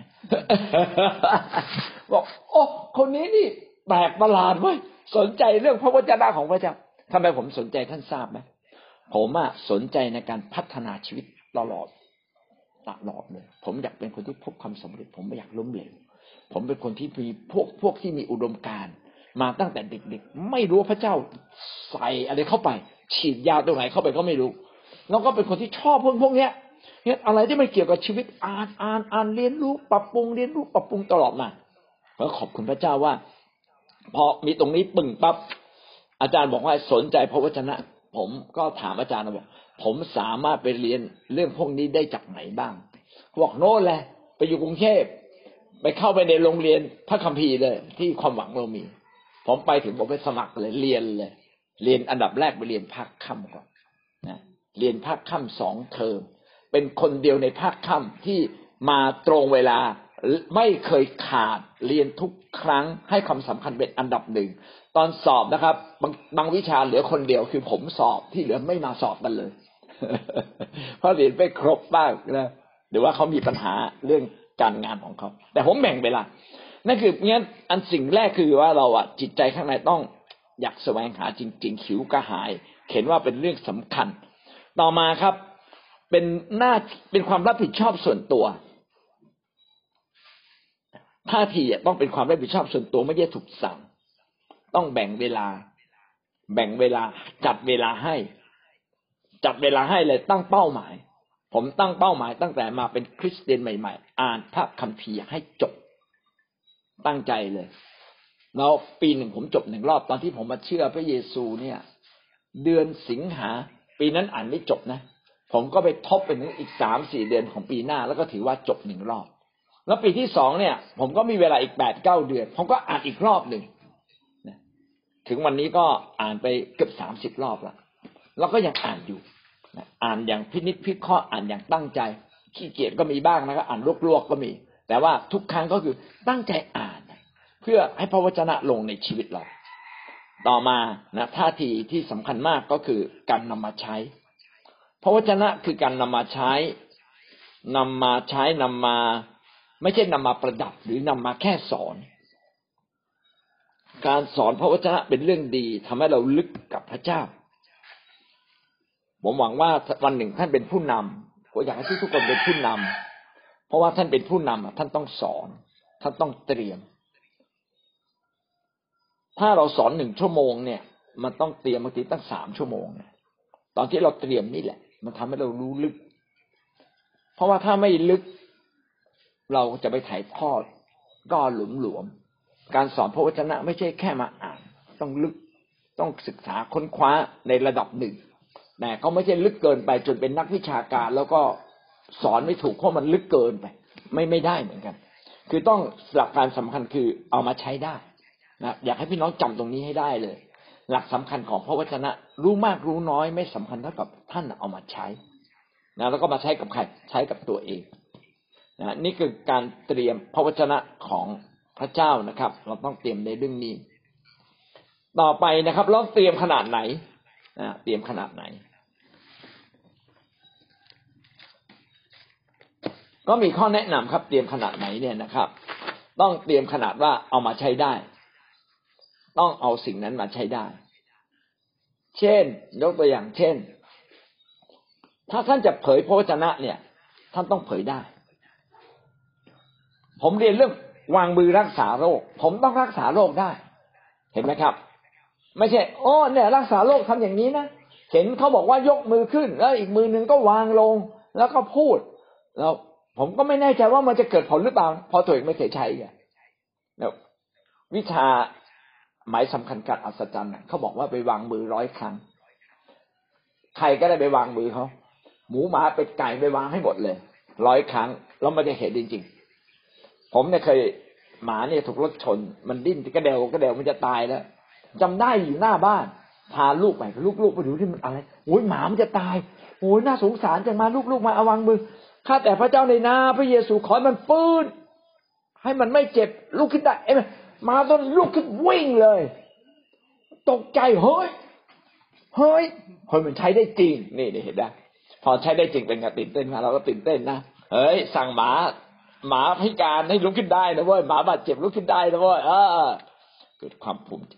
บอก โอ้คนนี้นี่แปลกประหลาดเว้ยสนใจเรื่องพระวจนะของพระเจ้าทำไมผมสนใจท่านทราบไหมผมอะสนใจในการพัฒนาชีวิตตลอดตลอดเลย ผมอยากเป็นคนที่พบความสำเร็จ ผมไม่อยากล้มเหลวผมเป็นคนที่มีพวกพวกที่มีอุดมการมาตั้งแต่เด็กๆ ไม่รู้พระเจ้าใส่อะไรเข้าไป ฉีดยาตรงไหนเข้าไปก็ไม่รู้ แล้วก็เป็นคนที่ชอบพวกพวกเนี้ย เนี่ยอะไรที่ไม่เกี่ยวกับชีวิตอ่านอ่านอ่านเรียนรู้ปรับปรุงเรียนรู้ปรับปรุงตลอดมาแล้วขอบคุณพระเจ้าว่า พอมีตรงนี้ปึ่งปั๊บอาจารย์บอกว่าสนใจพระวจนะ ผมก็ถามอาจารย์บอกผมสามารถไปเรียนเรื่องพวกนี้ได้จากไหนบ้างบอกโน่นแหละ ไปอยู่กรุงเทพไปเข้าไปในโรงเรียนพระคัมภีร์เลย ที่ความหวังเรามี ผมไปถึงผมไปสมัครเลยเรียนเลย เรียนอันดับแรกไปเรียนภาคค่ำก่อนนะเรียนภาคค่ำสองเทอม เป็นคนเดียวในภาคค่ำที่มาตรงเวลาไม่เคยขาดเรียนทุกครั้งให้ความสำคัญเป็นอันดับหนึ่งตอนสอบนะครับบางบางวิชาเหลือคนเดียวคือผมสอบที่เหลือไม่มาสอบกันเลย เพราะเรียนไม่ครบบ้างนะหรือว่าเขามีปัญหาเรื่องการงานของเขา แต่ผมแบ่งเวลานั่นคืองั้นอันสิ่งแรกคือว่าเราอะจิตใจข้างในต้องอยากแสวงหาจริง ๆ ขิวกระหาย เห็นว่าเป็นเรื่องสำคัญ ต่อมาครับ เป็นหน้าเป็นความรับผิดชอบส่วนตัวท่าทีต้องเป็นความรับผิดชอบส่วนตัวไม่ใช่ถูกสั่ง ต้องแบ่งเวลา แบ่งเวลาจัดเวลาให้ จัดเวลาให้เลยตั้งเป้าหมาย ผมตั้งเป้าหมาย ตั้งแต่มาเป็นคริสเตียนใหม่ ๆ อ่านพระคัมภีร์ให้จบ ตั้งใจเลยแล้วปีหนึ่งผมจบหนึ่งรอบตอนที่ผมมาเชื่อพระเยซูเนี่ย เดือนสิงหา ปีนั้นอ่านไม่จบนะ ผมก็ไปทบไปถึงอีกสามสี่เดือนของปีหน้า แล้วก็ถือว่าจบหนึ่งรอบ แล้วปีที่สองเนี่ย ผมก็มีเวลาอีกแปดเก้าเดือน ผมก็อ่านอีกรอบหนึ่งถึงวันนี้ก็อ่านไปเกือบสามสิบรอบแล้วแล้วก็ยังอ่านอยู่อ่านอย่างพินิจพิเคราะห์อ่านอย่างตั้งใจ ขี้เกียจก็มีบ้างนะครับอ่านลวกๆก็มี แต่ว่าทุกครั้งก็คือตั้งใจอ่าน เพื่อให้พระวจนะลงในชีวิตเรา ต่อมานะท่าทีที่สำคัญมากก็คือการนำมาใช้ พระวจนะคือการนำมาใช้นำมาใช้นำมา ไม่ใช่นำมาประดับหรือนำมาแค่สอน การสอนพระวจนะเป็นเรื่องดีทำให้เราลึกกับพระเจ้า ผมหวังว่าวันหนึ่งท่านเป็นผู้นำผมอยากให้ทุกคนเป็นผู้นำเพราะว่าท่านเป็นผู้นำท่านต้องสอน ท่านต้องเตรียม ถ้าเราสอนหนึ่งชั่วโมงเนี่ย มันต้องเตรียมบางทีตั้งสามชั่วโมงเนี่ยตอนที่เราเตรียมนี่แหละ มันทำให้เรารู้ลึก เพราะว่าถ้าไม่ลึก เราจะไปถ่ายทอด ก็หลุมหลวม การสอนพระวจนะไม่ใช่แค่มาอ่าน ต้องลึกต้องศึกษาค้นคว้าในระดับหนึ่งแต่ก็ไม่ใช่ลึกเกินไปจนเป็นนักวิชาการ แล้วก็สอนไม่ถูกเพราะมันลึกเกินไป ไม่ไม่ได้เหมือนกัน คือต้องหลักการสำคัญคือเอามาใช้ได้นะอยากให้พี่น้องจำตรงนี้ให้ได้เลย หลักสำคัญของพระวจนะ รู้มากรู้น้อยไม่สำคัญเท่ากับท่านเอามาใช้นะแล้วก็มาใช้กับใครใช้กับตัวเองนะนี่คือการเตรียมพระวจนะของพระเจ้านะครับ เราต้องเตรียมในเรื่องนี้ ต่อไปนะครับ เราเตรียมขนาดไหนนะเตรียมขนาดไหน ก็มีข้อแนะนำครับ เตรียมขนาดไหนเนี่ยนะครับ ต้องเตรียมขนาดว่าเอามาใช้ได้ ต้องเอาสิ่งนั้นมาใช้ได้ เช่น ยกตัวอย่างเช่น ถ้าท่านจะเผยพระวจนะเนี่ย ท่านต้องเผยได้ ผมเรียนเรื่องวางมือรักษาโรค ผมต้องรักษาโรคได้ เห็นไหมครับ ไม่ใช่โอ้เนี่ย รักษาโรคทำอย่างนี้นะเห็นเขาบอกว่ายกมือขึ้น แล้วอีกมือหนึ่งก็วางลง แล้วก็พูด แล้วผมก็ไม่แน่ใจว่ามันจะเกิดผลหรือเปล่า พอตัวเองไม่เคยใช้ไงวิชา หมายสำคัญการอัศจรรย์เขาบอกว่าไปวางมือร้อยครั้ง ใครก็ได้ไปวางมือเขาหมูหมาเป็ดไก่ไปวางให้หมดเลยร้อยครั้งแล้วมันจะเห็นจริงผมเนี่ยเคยหมาเนี่ยถูกรถชน มันดิ้นกระเดวกระเดวมันจะตายแล้วจำได้อยู่หน้าบ้าน พาลูกไปลูกๆไปดูที่มันอะไรโอ้ยหมามันจะตายโอ้ยน่าสงสารจังมาลูกๆมาเอาวางมือข้าแต่พระเจ้าในนาพระเยซูขอมันฟื้นให้มันไม่เจ็บลุกขึ้นได้เอ้ มาตอนลุกขึ้นวิ่งเลย ตกใจเฮ้ยเฮ้ยเฮ้ยมันใช้ได้จริง นี่เห็นได้พอใช้ได้จริงเป็นการตื่นเต้นมาเราก็ตื่นเต้นนะเฮ้ย สั่งหมา หมาพิการให้ลุกขึ้นได้นะเว้ยหมาบาดเจ็บลุกขึ้นได้นะเว้ยเออเกิดความภูมิใจ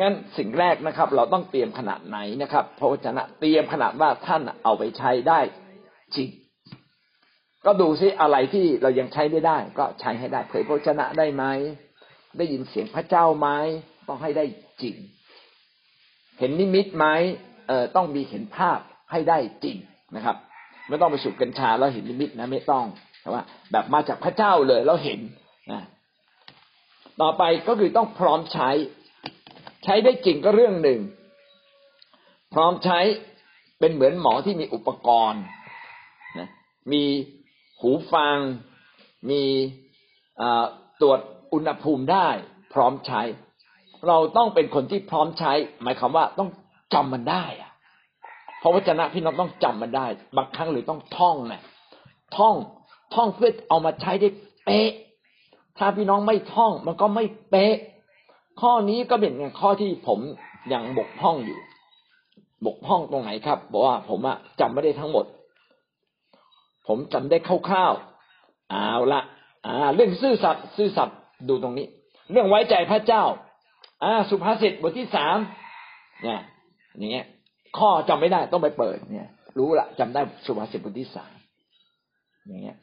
งั้นสิ่งแรกนะครับ เราต้องเตรียมขนาดไหนนะครับพระวจนะเตรียมขนาดว่าท่านเอาไปใช้ได้จริง ก็ดูซิอะไรที่เรายังใช้ไม่ได้ ก็ใช้ให้ได้เผยพระวจนะได้ไหม ได้ยินเสียงพระเจ้าไหมต้องให้ได้จริง เห็นนิมิตไหมเออต้องมีเห็นภาพให้ได้จริงนะครับ ไม่ต้องไปสูบกัญชาแล้วเห็นนิมิตนะไม่ต้องแต่ว่า แบบมาจากพระเจ้าเลยแล้วเห็นนะต่อไปก็คือต้องพร้อมใช้ ใช้ได้จริงก็เรื่องหนึ่ง พร้อมใช้เป็นเหมือนหมอที่มีอุปกรณ์นะมีหูฟัง มีตรวจ อุณหภูมิได้พร้อมใช้ เราต้องเป็นคนที่พร้อมใช้ หมายความว่าต้องจำมันได้อะเพราะวจนะพี่น้องต้องจำมันได้ บางครั้งหรือต้องท่องนะท่องท่องเพื่อเอามาใช้ได้เป๊ะ ถ้าพี่น้องไม่ท่องมันก็ไม่เป๊ะ ข้อนี้ก็เป็นข้อที่ผมยังบกพร่องอยู่ บกพร่องตรงไหนครับบอกว่าผมอะจำไม่ได้ทั้งหมด ผมจำได้คร่าวๆเอาละอ่า เรื่องซื่อสัตย์ซื่อสัตย์ ดูตรงนี้ เรื่องไว้ใจพระเจ้า อ่า สุภาษิตบทที่สามเนี่ยอย่างเงี้ย ข้อจำไม่ได้ต้องไปเปิด เนี่ย รู้ละจำได้สุภาษิตบทที่สามอย่างเงี้ย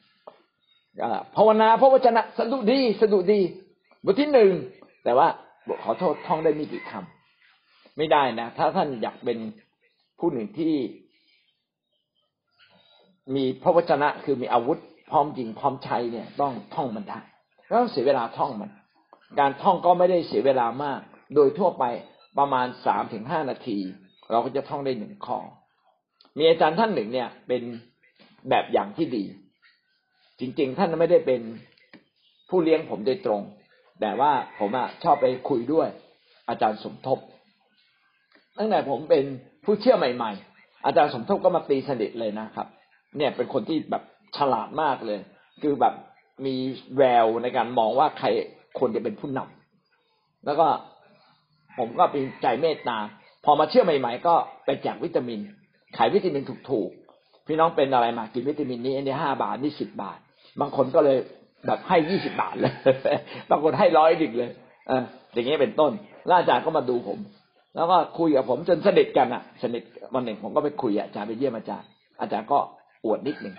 ภาวนาพระวจนะสดุดีสดุดี บทที่หนึ่งแต่ว่าขอโทษท่องได้มีกี่คำไม่ได้นะถ้าท่านอยากเป็นผู้หนึ่งที่ มีพระวจนะคือมีอาวุธ พร้อมยิงพร้อมใช้เนี่ย ต้องท่องมันได้ แล้วเสียเวลาท่องมัน การท่องก็ไม่ได้เสียเวลามาก โดยทั่วไปประมาณสามถึงห้านาที เราก็จะท่องได้หนึ่งข้อ มีอาจารย์ท่านหนึ่งเนี่ย เป็นแบบอย่างที่ดี จริง ๆ ท่านไม่ได้เป็นผู้เลี้ยงผมโดยตรง แต่ว่าผมอะชอบไปคุยด้วย อาจารย์สมทบ ตั้งแต่ผมเป็นผู้เชื่อใหม่ ๆ อาจารย์สมทบก็มาตีสนิทเลยนะครับ เนี่ยเป็นคนที่แบบฉลาดมากเลย คือแบบ มีแววในการมองว่าใครคนจะเป็นผู้นำแล้วก็ผมก็เป็นใจเมตตา พอมาเชื่อใหม่ ๆ ก็ไปแจกวิตามิน ขายวิตามินถูกๆ พี่น้องเป็นอะไรมากินวิตามินนี้อันนี้ห้าบาทนี่สิบบาท บางคนก็เลยแบบให้ยี่สิบาทเลย บางคนให้ร้อยดิ่งเลย เอออย่างเงี้ยเป็นต้นแล้วอาจารย์ก็มาดูผม แล้วก็คุยกับผมจนสนิทกันอะ สนิทวันหนึ่งผมก็ไปคุยอาจารย์ไปเยี่ยมอาจารย์ อาจารย์ก็อวดนิดหนึ่ง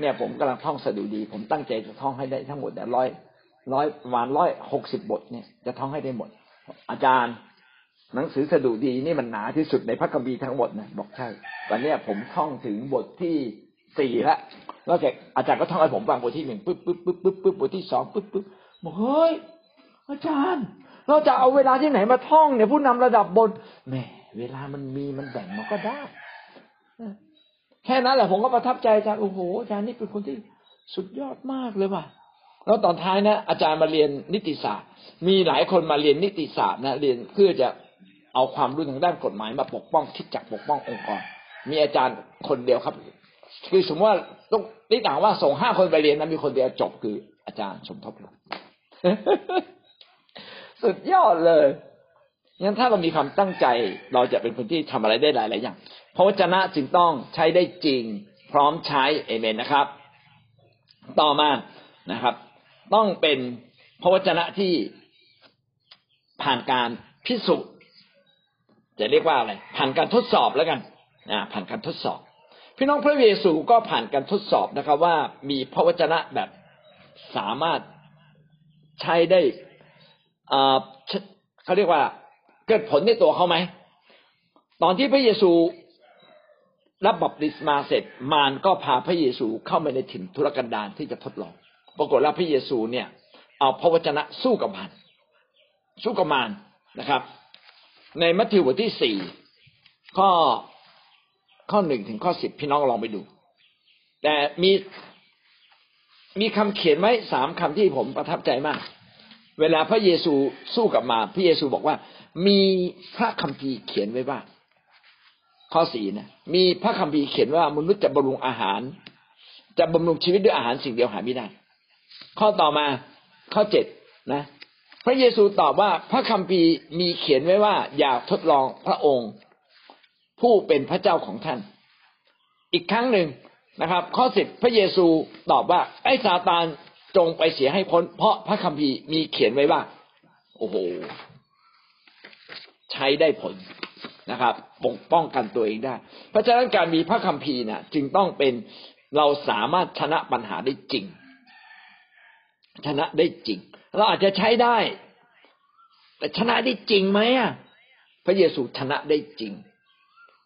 เนี่ยผมกำลังท่องสดุดี ผมตั้งใจจะท่องให้ได้ทั้งหมดแต่ร้อยร้อยประมาณร้อยหกสิบบทเนี่ยจะท่องให้ได้หมด อาจารย์ หนังสือสดุดีนี่มันหนาที่สุดในพระคัมภีร์ทั้งหมดนะบอกใช่วันนี้ผมท่องถึงบทที่สี่แล้วแล้วแกอาจารย์ก็ท่องให้ผมฟังบทที่หนึ่งปึ๊บปึ๊บปึ๊บปึ๊บปึ๊บบทที่สองปึ๊บปึ๊บบอกเฮ้ยอาจารย์ เราจะเอาเวลาที่ไหนมาท่องเนี่ยผู้นำระดับบนแหมเวลามันมีมันแบ่งมันก็ได้ แค่นั้นแหละผมก็ประทับใจอาจารย์โอ้โหอาจารย์นี่เป็นคนที่สุดยอดมากเลยว่ะแล้วตอนท้ายนะ อาจารย์มาเรียนนิติศาสตร์ มีหลายคนมาเรียนนิติศาสตร์นะเรียนเพื่อจะเอาความรู้ทางด้านกฎหมายมาปกป้องคิดจักปกป้ององค์กร มีอาจารย์คนเดียวครับ คือสมมติว่าต้องนี่ต่างว่าส่งห้าคนไปเรียนนะมีคนเดียวจบคืออาจารย์สมทบสุดยอดเลยงั้นถ้าเรามีความตั้งใจ เราจะเป็นคนที่ทำอะไรได้หลายหลายอย่าง พระวจนะจึงต้องใช้ได้จริง พร้อมใช้เอเมนนะครับ ต่อมานะครับ ต้องเป็นพระวจนะที่ผ่านการพิสูจน์จะเรียกว่าอะไรผ่านการทดสอบแล้วกันอ่าผ่านการทดสอบ พี่น้องพระเยซูก็ผ่านการทดสอบนะครับ ว่ามีพระวจนะแบบสามารถใช้ได้เขาเรียกว่า เกิดผลในตัวเขาไหมตอนที่พระเยซู รับบัพติศมาเสร็จมารก็พาพระเยซูเข้าไปในถิ่นทุรกันดารที่จะทดลอง ปรากฏว่าพระเยซูเนี่ย เอาพระวจนะสู้กับมารสู้กับมารนะครับ ในมัทธิวบทที่สี่ข้อข้อหนึ่งถึงข้อสิบพี่น้องลองไปดู แต่มีมีคำเขียนไว้สามคำที่ผมประทับใจมาก เวลาพระเยซูสู้กับมา พระเยซูบอกว่า มีพระคัมภีร์เขียนไว้ว่า ข้อสี่นะมีพระคัมภีร์เขียนว่ามนุษย์จะบำรุงอาหาร จะบำรุงชีวิตด้วยอาหารสิ่งเดียวหาไม่ได้ ข้อต่อมาข้อเจ็ดนะ พระเยซูตอบว่าพระคัมภีร์มีเขียนไว้ว่า อย่าทดลองพระองค์ ผู้เป็นพระเจ้าของท่าน อีกครั้งหนึ่งนะครับ ข้อสิบพระเยซูตอบว่า ไอ้ซาตานจงไปเสียให้พ้น เพราะพระคัมภีร์มีเขียนไว้ว่า โอ้โห ใช้ได้ผล นะครับ ปกป้องกันตัวเองได้ เพราะฉะนั้นการมีพระคัมภีร์นะจึงต้องเป็นเราสามารถชนะปัญหาได้จริง ชนะได้จริง เราอาจจะใช้ได้ แต่ชนะได้จริงไหมอะพระเยซูชนะได้จริง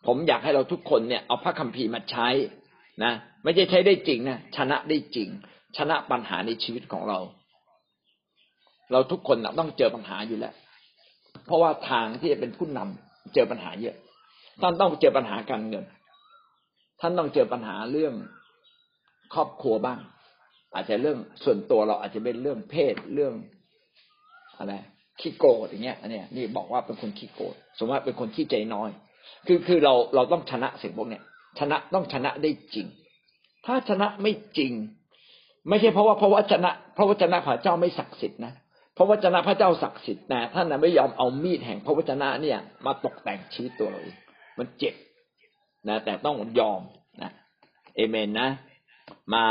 ผมอยากให้เราทุกคนเนี่ยเอาพระคัมภีร์มาใช้นะไม่ใช่ใช้ได้จริงนะชนะได้จริง ชนะปัญหาในชีวิตของเรา เราทุกคนนะต้องเจอปัญหาอยู่แล้ว เพราะว่าทางที่จะเป็นผู้นำ เจอปัญหาเยอะ ท่านต้องเจอปัญหาการเงิน ท่านต้องเจอปัญหาเรื่องครอบครัวบ้าง อาจจะเรื่องส่วนตัวเราอาจจะเป็นเรื่องเพศเรื่องอะไรขี้โกรธอย่างเงี้ยอันเนี้ยนี่บอกว่าเป็นคนขี้โกรธสมมติว่าเป็นคนขี้ใจน้อย คือคือเราเราต้องชนะสิ่งพวกเนี้ยชนะต้องชนะได้จริง ถ้าชนะไม่จริง ไม่ใช่เพราะว่าเพราะวจนะ เพราะวจนะพระเจ้าไม่ศักดิ์สิทธิ์นะ พระวจนะพระเจ้าศักดิ์สิทธิ์แต่ท่านไม่ยอมเอามีดแห่งพระวจนะเนี่ย มาตกแต่งชีวิตตัวเราเองมันเจ็บนะ แต่ต้องยอมนะเอเมนนะ มา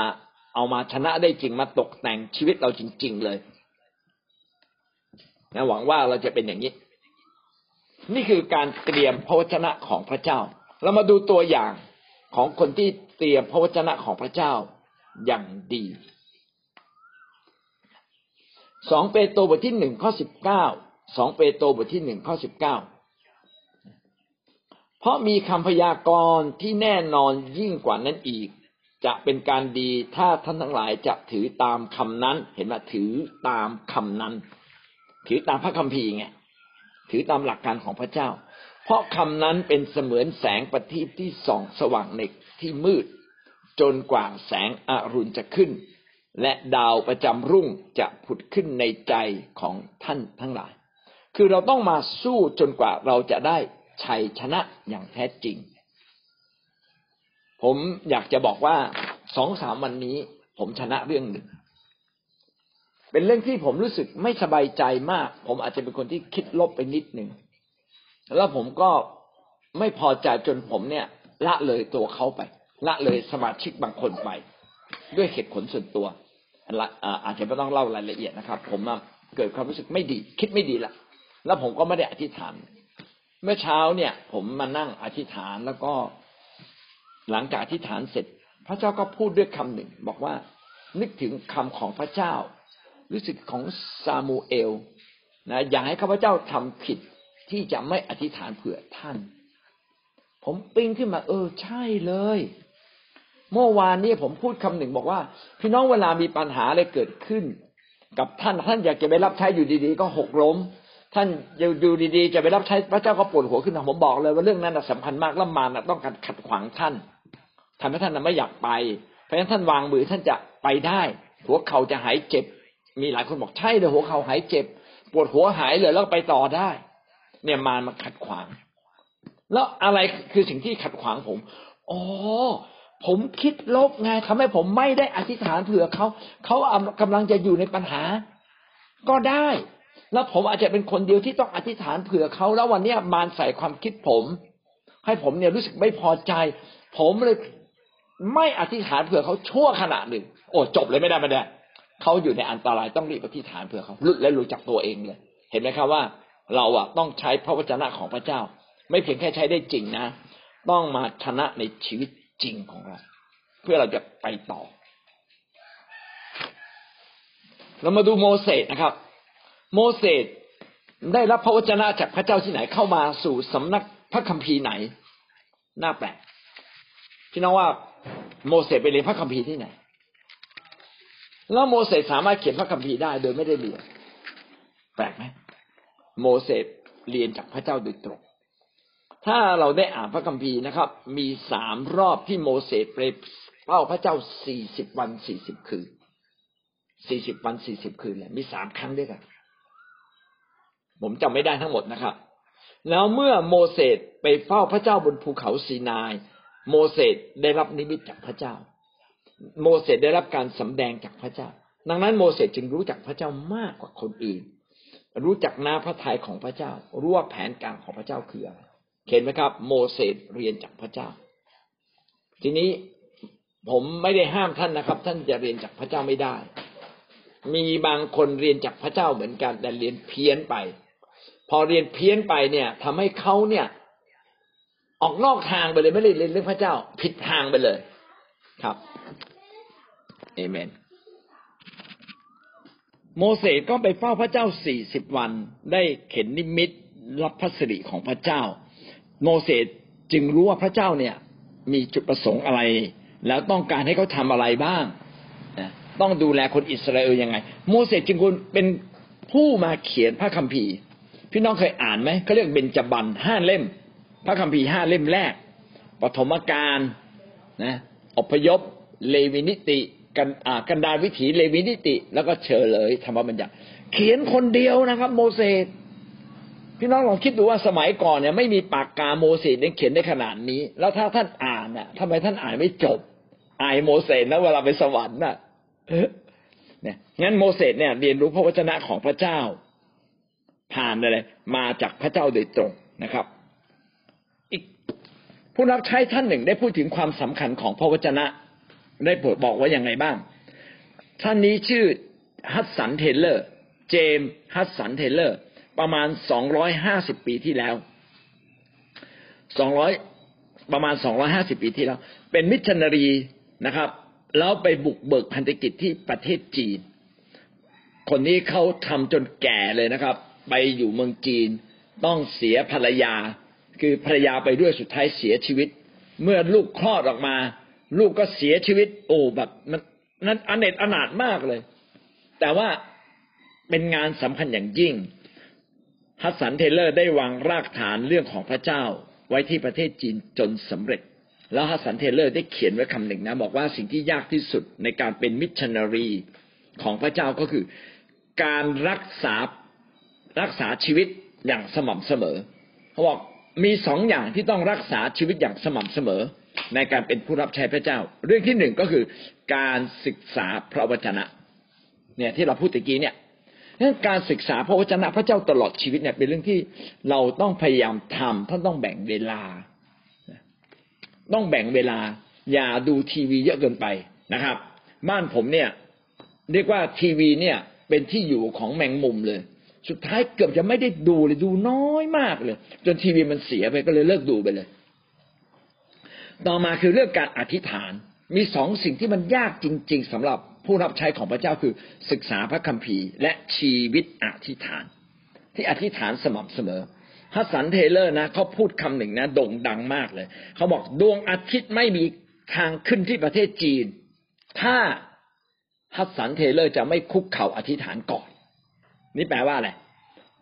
เอามาชนะได้จริงมาตกแต่งชีวิตเราจริง ๆเลยนะหวังว่าเราจะเป็นอย่างนี้ นี่คือการเตรียมพระวจนะของพระเจ้า เรามาดูตัวอย่างของคนที่เตรียมพระวจนะของพระเจ้าอย่างดี สองเปโตรบทที่หนึ่งข้อสิบเก้าสองเปโตรบทที่หนึ่งข้อสิบเก้าเพราะมีคำพยากรณ์ที่แน่นอนยิ่งกว่านั้นอีก จะเป็นการดีถ้าท่านทั้งหลายจะถือตามคำนั้น เห็นไหมถือตามคำนั้น ถือตามพระคัมภีร์ไงถือตามหลักการของพระเจ้า เพราะคำนั้นเป็นเสมือนแสงประทีปที่ส่องสว่างในที่มืด จนกว่าแสงอรุณจะขึ้น และดาวประจำรุ่งจะผุดขึ้นในใจของท่านทั้งหลาย คือเราต้องมาสู้จนกว่าเราจะได้ชัยชนะอย่างแท้จริง ผมอยากจะบอกว่าสองสามวันนี้ผมชนะเรื่องหนึ่ง เป็นเรื่องที่ผมรู้สึกไม่สบายใจมาก ผมอาจจะเป็นคนที่คิดลบไปนิดหนึ่ง แล้วผมก็ไม่พอใจจนผมเนี่ย ละเลยตัวเขาไป ละเลยสมาชิกบางคนไป ด้วยเหตุผลส่วนตัวอาจจะไม่ต้องเล่ารายละเอียดนะครับ ผมเกิดความรู้สึกไม่ดี คิดไม่ดีละแล้วผมก็ไม่ได้อธิษฐาน เมื่อเช้าเนี่ย ผมมานั่งอธิษฐานแล้วก็หลังจากอธิษฐานเสร็จ พระเจ้าก็พูดด้วยคำหนึ่ง บอกว่า นึกถึงคำของพระเจ้า รู้สึกของซามูเอลนะอย่าให้ข้าพเจ้าทำผิดที่จะไม่อธิษฐานเผื่อท่าน ผมปิ้งขึ้นมา เออ ใช่เลย เมื่อวานนี้ผมพูดคำหนึ่งบอกว่า พี่น้องเวลามีปัญหาอะไรเกิดขึ้น กับท่านท่านอยากจะไปรับใช้อยู่ดีๆ ก็หกล้ม ท่านอยู่ดีๆ จะไปรับใช้พระเจ้าก็ปวดหัวขึ้นผมบอกเลยว่าเรื่องนั้นสำคัญมากแล้วมารต้องการขัดขวางท่านทำให้ท่านไม่อยากไป เพราะฉะนั้นท่านวางมือท่านจะไปได้ หัวเข่าจะหายเจ็บ มีหลายคนบอกใช่เลยหัวเข่าหายเจ็บ ปวดหัวหายเลยแล้วไปต่อได้ เนี่ยมารมาขัดขวาง แล้วอะไรคือสิ่งที่ขัดขวางผมอ๋อ ผมคิดลบไงทำให้ผมไม่ได้อธิษฐานเผื่อเขาเขากำลังจะอยู่ในปัญหา ก็ได้ แล้วผมอาจจะเป็นคนเดียวที่ต้องอธิษฐานเผื่อเขาแล้ววันนี้มารใส่ความคิดผม ให้ผมเนี่ยรู้สึกไม่พอใจ ผมเลยไม่อธิษฐานเผื่อเขาชั่วขณะหนึ่ง โอ้จบเลยไม่ได้ไม่ได้เขาอยู่ในอันตรายต้องรีบอธิษฐานเผื่อเขาหลุดและรู้จักตัวเองเลย เห็นไหมครับว่า เราอะต้องใช้พระวจนะของพระเจ้า ไม่เพียงแค่ใช้ได้จริงนะ ต้องมาชนะในชีวิต จริงของเรา เพื่อเราจะไปต่อ เรามาดูโมเสสนะครับ โมเสสได้รับพระวจนะจากพระเจ้าที่ไหนเข้ามาสู่สำนักพระคัมภีร์ไหน น่าแปลกพี่น้องว่าโมเสสไปเรียนพระคัมภีร์ที่ไหน แล้วโมเสสสามารถเขียนพระคัมภีร์ได้โดยไม่ได้เรียน แปลกไหมโมเสสเรียนจากพระเจ้าโดยตรง ถ้าเราได้อ่านพระคัมภีร์นะครับ มีสามรอบที่โมเสสไปเฝ้าพระเจ้าสี่สิบวันสี่สิบคืนสี่สิบวันสี่สิบคืนเลยมีสามครั้งด้วยกัน ผมจำไม่ได้ทั้งหมดนะครับ แล้วเมื่อโมเสสไปเฝ้าพระเจ้าบนภูเขาซีนาย โมเสสได้รับนิมิตจากพระเจ้า โมเสสได้รับการสำแดงจากพระเจ้า ดังนั้นโมเสสจึงรู้จักพระเจ้ามากกว่าคนอื่น รู้จักน้าพระทัยของพระเจ้า รู้ว่าแผนการของพระเจ้าคืออะไร เห็นไหมครับ โมเสสเรียนจากพระเจ้า ทีนี้ผมไม่ได้ห้ามท่านนะครับ ท่านจะเรียนจากพระเจ้าไม่ได้ มีบางคนเรียนจากพระเจ้าเหมือนกัน แต่เรียนเพี้ยนไป พอเรียนเพี้ยนไปเนี่ยทำให้เขาเนี่ย ออกนอกทางไปเลยไม่ได้เรียนเรื่องพระเจ้า ผิดทางไปเลย ครับเอเมนโมเสสก็ไปเฝ้าพระเจ้าสี่สิบวัน ได้เข็นนิมิตรับพระสิริของพระเจ้า โมเสสจึงรู้ว่าพระเจ้าเนี่ยมีจุดประสงค์อะไร แล้วต้องการให้เขาทำอะไรบ้างต้องดูแลคนอิสราเอลยังไง โมเสสจึงคุณเป็นผู้มาเขียนพระคัมภีร์ พี่น้องเคยอ่านไหมเขาเรียกเบญจบรรณห้าเล่ม พระคัมภีร์ห้าเล่มแรกปฐมกาลนะอพยพเลวีนิติกันกันดารวิถีเลวีนิติ แล้วก็เฉลยธรรมบัญญัติ เขียนคนเดียวนะครับ โมเสส พี่น้องลองคิดดูว่าสมัยก่อนเนี่ยไม่มีปากกาโมเสสเขียนได้ขนาดนี้ แล้วถ้าท่านอ่านน่ะทำไมท่านอ่านไม่จบอายโมเสสนะเวลาไปสวรรค์น่ะเนี่ยงั้นโมเสสเนี่ย เรียนรู้พระวจนะของพระเจ้า ผ่านอะไรมาจากพระเจ้าโดยตรงนะครับ อีกผู้รับใช้ท่านหนึ่งได้พูดถึงความสำคัญของพระวจนะ ได้บอกว่าอย่างไงบ้าง ท่านนี้ชื่อฮัตสันเทเลอร์ เจมส์ฮัดสันเทเลอร์ ประมาณสองร้อยห้าสิบปีที่แล้วสองร้อยประมาณสองร้อยห้าสิบปีที่แล้ว เป็นมิชชันนารีนะครับแล้วไปบุกเบิกพันธกิจที่ประเทศจีน คนนี้เขาทำจนแก่เลยนะครับ ไปอยู่เมืองจีน ต้องเสียภรรยา คือภรรยาไปด้วยสุดท้ายเสียชีวิต เมื่อลูกคลอดออกมา ลูกก็เสียชีวิต โอ้แบบมันนั้นอเนตอนาถมากเลย แต่ว่าเป็นงานสำคัญอย่างยิ่ง ฮัดสันเทเลอร์ได้วางรากฐานเรื่องของพระเจ้าไว้ที่ประเทศจีนจนสำเร็จ แล้วฮัดสันเทเลอร์ได้เขียนไว้คำหนึ่งนะ บอกว่าสิ่งที่ยากที่สุดในการเป็นมิชชันนารีของพระเจ้าก็คือ การรักษารักษาชีวิตอย่างสม่ำเสมอเขาบอกมีสองอย่างที่ต้องรักษาชีวิตอย่างสม่ำเสมอ ในการเป็นผู้รับใช้พระเจ้า เรื่องที่หนึ่งก็คือการศึกษาพระวจนะ เนี่ยที่เราพูดตะกี้เนี่ย การศึกษาพระวจนะพระเจ้าตลอดชีวิตเนี่ยเป็นเรื่องที่เราต้องพยายามทำท่านต้องแบ่งเวลา ต้องแบ่งเวลา อย่าดูทีวีเยอะเกินไปนะครับ บ้านผมเนี่ย เรียกว่าทีวีเนี่ยเป็นที่อยู่ของแมงมุมเลย สุดท้ายเกือบจะไม่ได้ดูเลยดูน้อยมากเลย จนทีวีมันเสียไปก็เลยเลิกดูไปเลย ต่อมาคือเรื่องการอธิษฐานมีสองสิ่งที่มันยากจริง ๆสำหรับ ผู้รับใช้ของพระเจ้าคือศึกษาพระคัมภีร์ และชีวิตอธิษฐาน ที่อธิษฐานสม่ำเสมอฮัดสันเทเลอร์นะเขาพูดคำหนึ่งนะโด่งดังมากเลย เขาบอกดวงอาทิตย์ไม่มีทางขึ้นที่ประเทศจีน ถ้าฮัดสันเทเลอร์จะไม่คุกเข่าอธิษฐานก่อน นี่แปลว่าอะไร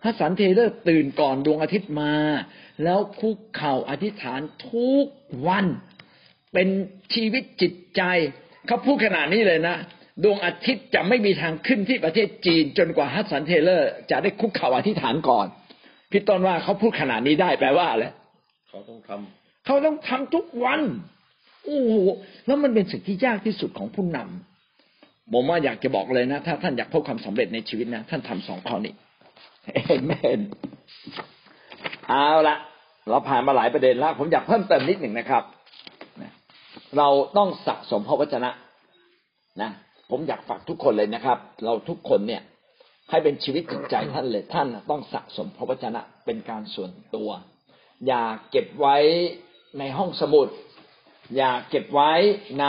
ฮัดสันเทเลอร์ตื่นก่อนดวงอาทิตย์มา แล้วคุกเข่าอธิษฐานทุกวัน เป็นชีวิตจิตใจเขาพูดขนาดนี้เลยนะ ดวงอาทิตย์จะไม่มีทางขึ้นที่ประเทศจีน จนกว่าฮัสสันเทเลอร์ จะได้คุกเข่าอธิษฐานก่อนพี่ต้นว่าเขาพูดขนาดนี้ได้แปลว่าอะไร
เขาต้องทำ
เขาต้องทำทุกวันโอ้โหแล้วมันเป็นสิ่งที่ยากที่สุดของผู้นำผมว่าอยากจะบอกเลยนะ ถ้าท่านอยากพบความสำเร็จในชีวิตนะ ท่านทำสองข้อนี้เอเมนเอาละเราผ่านมาหลายประเด็นแล้ว ผมอยากเพิ่มเติมนิดหนึ่งนะครับเราต้องสะสมพระวจนะนะ ผมอยากฝากทุกคนเลยนะครับ เราทุกคนเนี่ย ให้เป็นชีวิตจิตใจท่านเลยท่านต้องสะสมพระวจนะเป็นการส่วนตัว อย่าเก็บไว้ในห้องสมุด อย่าเก็บไว้ใน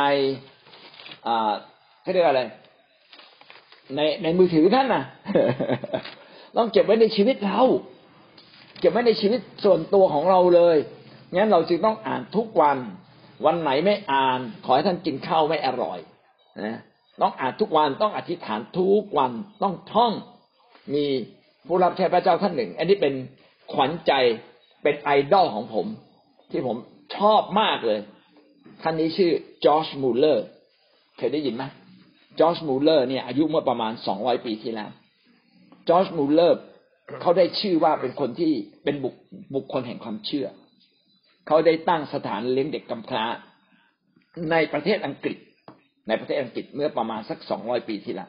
อ่าเขาเรียกอะไร ในในมือถือท่านนะต้องเก็บไว้ในชีวิตเราเก็บไว้ในชีวิตส่วนตัวของเราเลย งั้นเราจึงต้องอ่านทุกวัน วันไหนไม่อ่าน ขอให้ท่านกินข้าวไม่อร่อยนะ ต้องอ่านทุกวันต้องอธิษฐานทุกวันต้องท่อง มีผู้รับใช้พระเจ้าท่านหนึ่ง อันนี้เป็นขวัญใจเป็นไอดอลของผม ที่ผมชอบมากเลย ท่านนี้ชื่อจอร์จมูลเลอร์เคยได้ยินไหมจอร์จมูลเลอร์เนี่ยอายุเมื่อประมาณสองร้อยปีที่แล้วจอร์จมูลเลอร์เขาได้ชื่อว่าเป็นคนที่เป็นบุคบุคคลแห่งความเชื่อ เขาได้ตั้งสถานเลี้ยงเด็กกำพร้าในประเทศอังกฤษ ในประเทศอังกฤษเมื่อประมาณสักสองร้อยปีที่ละ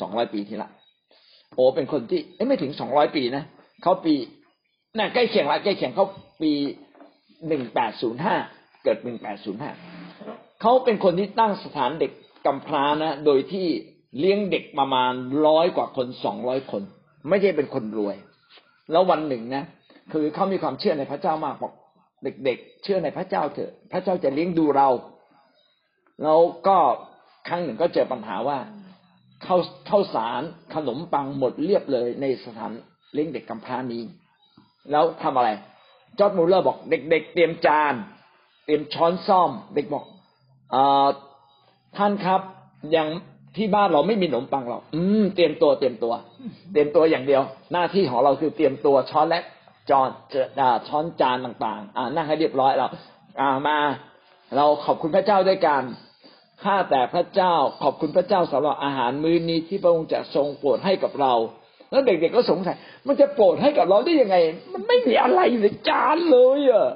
สองร้อยปีที่ละโอเป็นคนที่ไม่ถึงสองร้อยปีนะเขาปีน่ะใกล้เคียงละใกล้เคียงเขาปีหนึ่งแปดศูนย์ห้าเกิดหนึ่งแปดศูนย์ห้าเขาเป็นคนที่ตั้งสถานเด็กกำพร้านะ โดยที่เลี้ยงเด็กประมาณร้อยกว่าคนสองร้อยคน ไม่ใช่เป็นคนรวย แล้ววันหนึ่งนะคือเขามีความเชื่อในพระเจ้ามากบอกเด็ก ๆ เชื่อในพระเจ้าเถอะ พระเจ้าจะเลี้ยงดูเรา แล้วก็ครั้งหนึ่งก็เจอปัญหาว่าข้าวข้าวสารขนมปังหมดเรียบเลยในสถานเลี้ยงเด็กกำพร้านี้ แล้วทำอะไร จอร์จมูลเลอร์บอกเด็กๆเตรียมจาน เตรียมช้อนส้อม เด็กบอกอท่านครับยังที่บ้านเราไม่มีขนมปังหรอกอืมเตรียมตัวเตรียมตัว เตรียมตัวอย่างเดียว หน้าที่ของเราคือเตรียมตัวช้อนและจอนช้อนจานต่าง ๆ อ่านั่งให้เรียบร้อยเรา อ่ามา เราขอบคุณพระเจ้าด้วยกัน ข้าแต่พระเจ้าขอบคุณพระเจ้าสำหรับอาหารมื้อนี้ที่พระองค์จะทรงโปรดให้กับเรา แล้วเด็กๆก็สงสัย มันจะโปรดให้กับเราได้ยังไง มันไม่มีอะไรในจานเลยอะ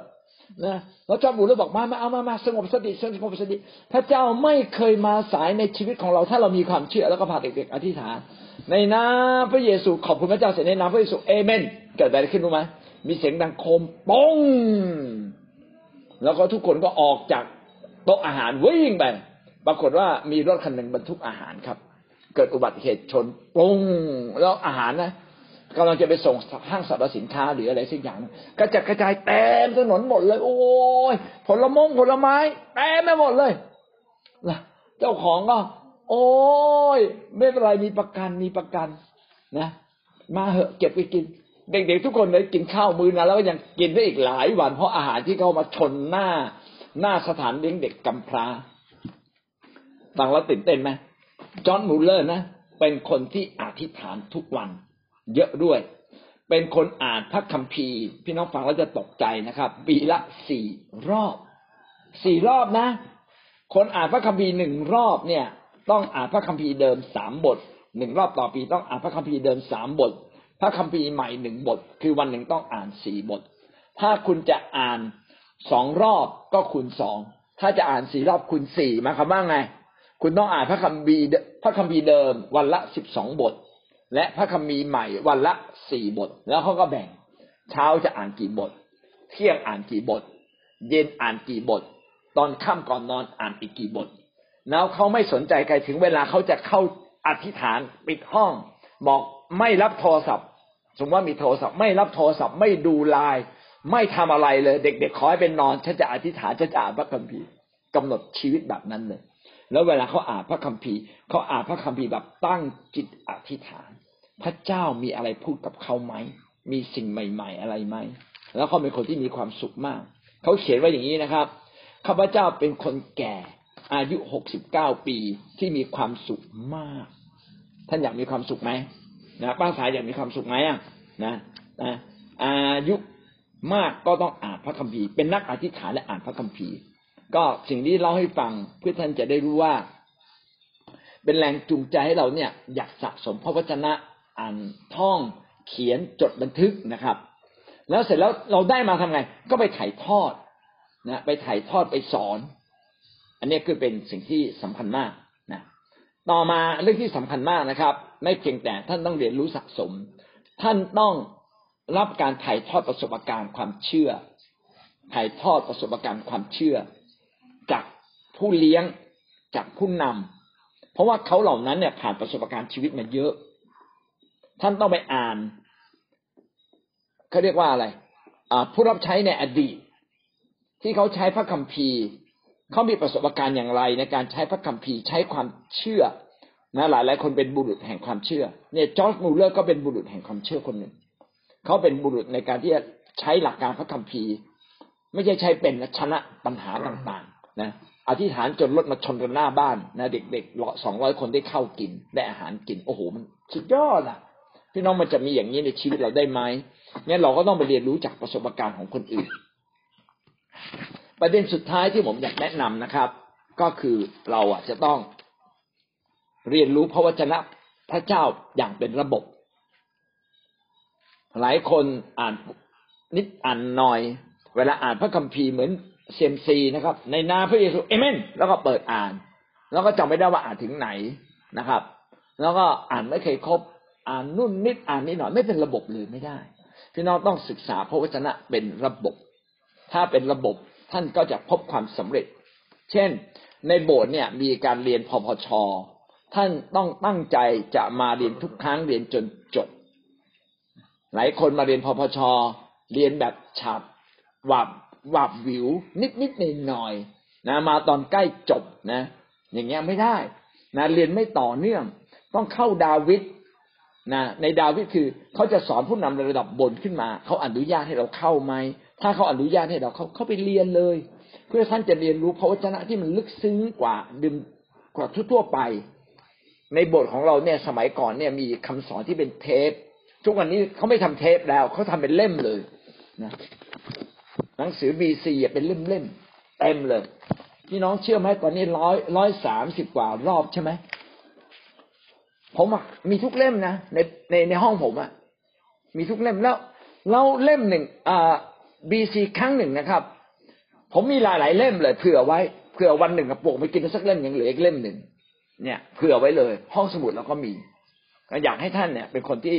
นะแล้วจอมบูแล้วบอกมามาเอามามาสงบสติสงบสติ พระเจ้าไม่เคยมาสายในชีวิตของเรา ถ้าเรามีความเชื่อแล้วก็พาเด็กๆอธิษฐาน ในนามพระเยซูขอบคุณพระเจ้าเสร็จในนามพระเยซูเอเมนเกิดอะไรขึ้นรู้ไหมมีเสียงดังโคมป้องแล้วก็ทุกคนก็ออกจากโต๊ะอาหารวิ่งไป ปรากฏว่ามีรถคันหนึ่งบรรทุกอาหารครับ เกิดอุบัติเหตุชนปุ้งแล้วอาหารนะกำลังจะไปส่งห้างสรรพสินค้าหรืออะไรสักอย่างกระจัดกระจายเต็มถนนหมดเลย โอ้ยผลมงผลไม้เต็มไปหมดเลยนะเจ้าของก็ โอ้ยไม่เป็นไรมีประกันมีประกันนะมาเหอะเก็บไปกิน เด็กๆทุกคนเลยกินข้าวมื้อนะแล้วยังกินได้อีกหลายวัน เพราะอาหารที่เขามาชนหน้าหน้าสถานเลี้ยงเด็กกำพร้า ฟังแล้วตื่นเต้นไหมจอร์จมูลเลอร์นะ เป็นคนที่อธิษฐานทุกวัน เยอะด้วย เป็นคนอ่านพระคัมภีร์ พี่น้องฟังแล้วจะตกใจนะครับ ปีละสี่รอบสี่รอบนะ คนอ่านพระคัมภีร์หนึ่งรอบเนี่ย ต้องอ่านพระคัมภีร์เดิมสามบทหนึ่งรอบต่อปีต้องอ่านพระคัมภีร์เดิมสามบท พระคัมภีร์ใหม่หนึ่งบท คือวันหนึ่งต้องอ่านสี่บท ถ้าคุณจะอ่านสองรอบก็คูณสองถ้าจะอ่านสี่รอบคูณสี่มาคำว่าไง คุณต้องอ่านพระคัมภีร์พระคัมภีร์เดิมวันละสิบสองบท และพระคัมภีร์ใหม่วันละสี่บท แล้วเขาก็แบ่ง เช้าจะอ่านกี่บท เที่ยงอ่านกี่บท เย็นอ่านกี่บท ตอนค่ำก่อนนอนอ่านอีกกี่บท แล้วเขาไม่สนใจใครถึงเวลาเขาจะเข้าอธิษฐานปิดห้อง บอกไม่รับโทรศัพท์ สมมติว่ามีโทรศัพท์ ไม่รับโทรศัพท์ไม่ดูไลน์ไม่ทำอะไรเลย เด็กๆขอให้เป็นนอนฉันจะอธิษฐานฉันจะอ่านพระคัมภีร์กำหนดชีวิตแบบนั้นเลย แล้วเวลาเขาอ่านพระคัมภีร์เขาอ่านพระคัมภีร์แบบตั้งจิตอธิษฐาน พระเจ้ามีอะไรพูดกับเขาไหม มีสิ่งใหม่ ๆ อะไรไหม แล้วเขาเป็นคนที่มีความสุขมาก เขาเขียนไว้อย่างนี้นะครับข้าพเจ้าเป็นคนแก่อายุหกสิบเก้าปีที่มีความสุขมาก ท่านอยากมีความสุขไหมนะป้าสายอยากมีความสุขไหมอะนะนะอายุมากก็ต้องอ่านพระคัมภีร์เป็นนักอธิษฐานและอ่านพระคัมภีร์ ก็สิ่งที่เล่าให้ฟังเพื่อท่านจะได้รู้ว่า เป็นแรงจูงใจให้เราเนี่ย อยากสะสมพระวจนะอ่านท่องเขียนจดบันทึกนะครับ แล้วเสร็จแล้วเราได้มาทำไง ก็ไปถ่ายทอดนะไปถ่ายทอดไปสอน อันนี้คือเป็นสิ่งที่สำคัญมากนะต่อมาเรื่องที่สำคัญมากนะครับ ไม่เพียงแต่ท่านต้องเรียนรู้สะสม ท่านต้องรับการถ่ายทอดประสบการณ์ความเชื่อถ่ายทอดประสบการณ์ความเชื่อ ผู้เลี้ยงจากผู้นำเพราะว่าเขาเหล่านั้นเนี่ยผ่านประสบการณ์ชีวิตมาเยอะ ท่านต้องไปอ่านเขาเรียกว่าอะไรผู้รับใช้ในอดีต ที่เขาใช้พระคัมภีร์เขามีประสบการณ์อย่างไร ในการใช้พระคัมภีร์ใช้ความเชื่อนะหลายหลายคนเป็นบุรุษแห่งความเชื่อ เนี่ยจอร์จมูเลอร์ก็เป็นบุรุษแห่งความเชื่อคนหนึ่งเขาเป็นบุรุษในการที่จะใช้หลักการพระคัมภีร์ ไม่ใช่ใช้เป็นชนะปัญหาต่าง ๆ นะ อธิษฐานจนรถมาชนกันหน้าบ้านนะเด็กๆสองร้อยคนได้เข้ากินได้อาหารกินโอ้โหมันสุดยอดอะ พี่น้องมันจะมีอย่างนี้ในชีวิตเราได้ไหมงั้นเราก็ต้องไปเรียนรู้จากประสบการณ์ของคนอื่น ประเด็นสุดท้ายที่ผมอยากแนะนำนะครับ ก็คือเราอะจะต้องเรียนรู้พระวจนะพระเจ้าอย่างเป็นระบบ หลายคนอ่านนิดอ่านหน่อย เวลาอ่านพระคัมภีร์เหมือน เซมซีนะครับ ในนาพระเยซูเอเมน แล้วก็เปิดอ่าน แล้วก็จำไม่ได้ว่าอ่านถึงไหนนะครับ แล้วก็อ่านไม่เคยครบอ่านนุ่นนิดอ่านนิดหน่อยไม่เป็นระบบเลยไม่ได้ พี่น้องต้องศึกษาพระวจนะเป็นระบบ ถ้าเป็นระบบท่านก็จะพบความสำเร็จ เช่น ในโบสถ์เนี่ยมีการเรียนพพช ท่านต้องตั้งใจจะมาเรียนทุกครั้งเรียนจนจบ หลายคนมาเรียนพพช เรียนแบบฉับวับ หวับวิว นิดนิดหน่อยหน่อยนะมาตอนใกล้จบนะ อย่างเงี้ยไม่ได้นะเรียนไม่ต่อเนื่อง ต้องเข้าดาวิดนะในดาวิดคือเขาจะสอนผู้นำระดับบนขึ้นมาเขาอนุญาตให้เราเข้าไหมถ้าเขาอนุญาตให้เราเขาเขาไปเรียนเลย เพื่อท่านจะเรียนรู้พระวจนะที่มันลึกซึ้งกว่าดื่มกว่าทั่วไป ในบทของเราเนี่ยสมัยก่อนเนี่ยมีคำสอนที่เป็นเทป ทุกวันนี้เขาไม่ทำเทปแล้วเขาทำเป็นเล่มเลยนะ หนังสือบีซีเป็นเล่มๆเต็มเลยพี่น้องเชื่อไหมตอนนี้ร้อยร้อยสามสิบกว่ารอบใช่ไหมผมมีทุกเล่มนะในในในห้องผมอะมีทุกเล่มแล้วแล้วเล่มหนึ่งอ่าบีซีครั้งหนึ่งนะครับ ผมมีหลายๆเล่มเลยเผื่อไว้เผื่อวันหนึ่งกระปุกไปกินสักเล่มยังเหลืออีกเล่มหนึ่งเนี่ยเผื่อไว้เลย ห้องสมุดเราก็มีอยากให้ท่านเนี่ย เป็นคนที่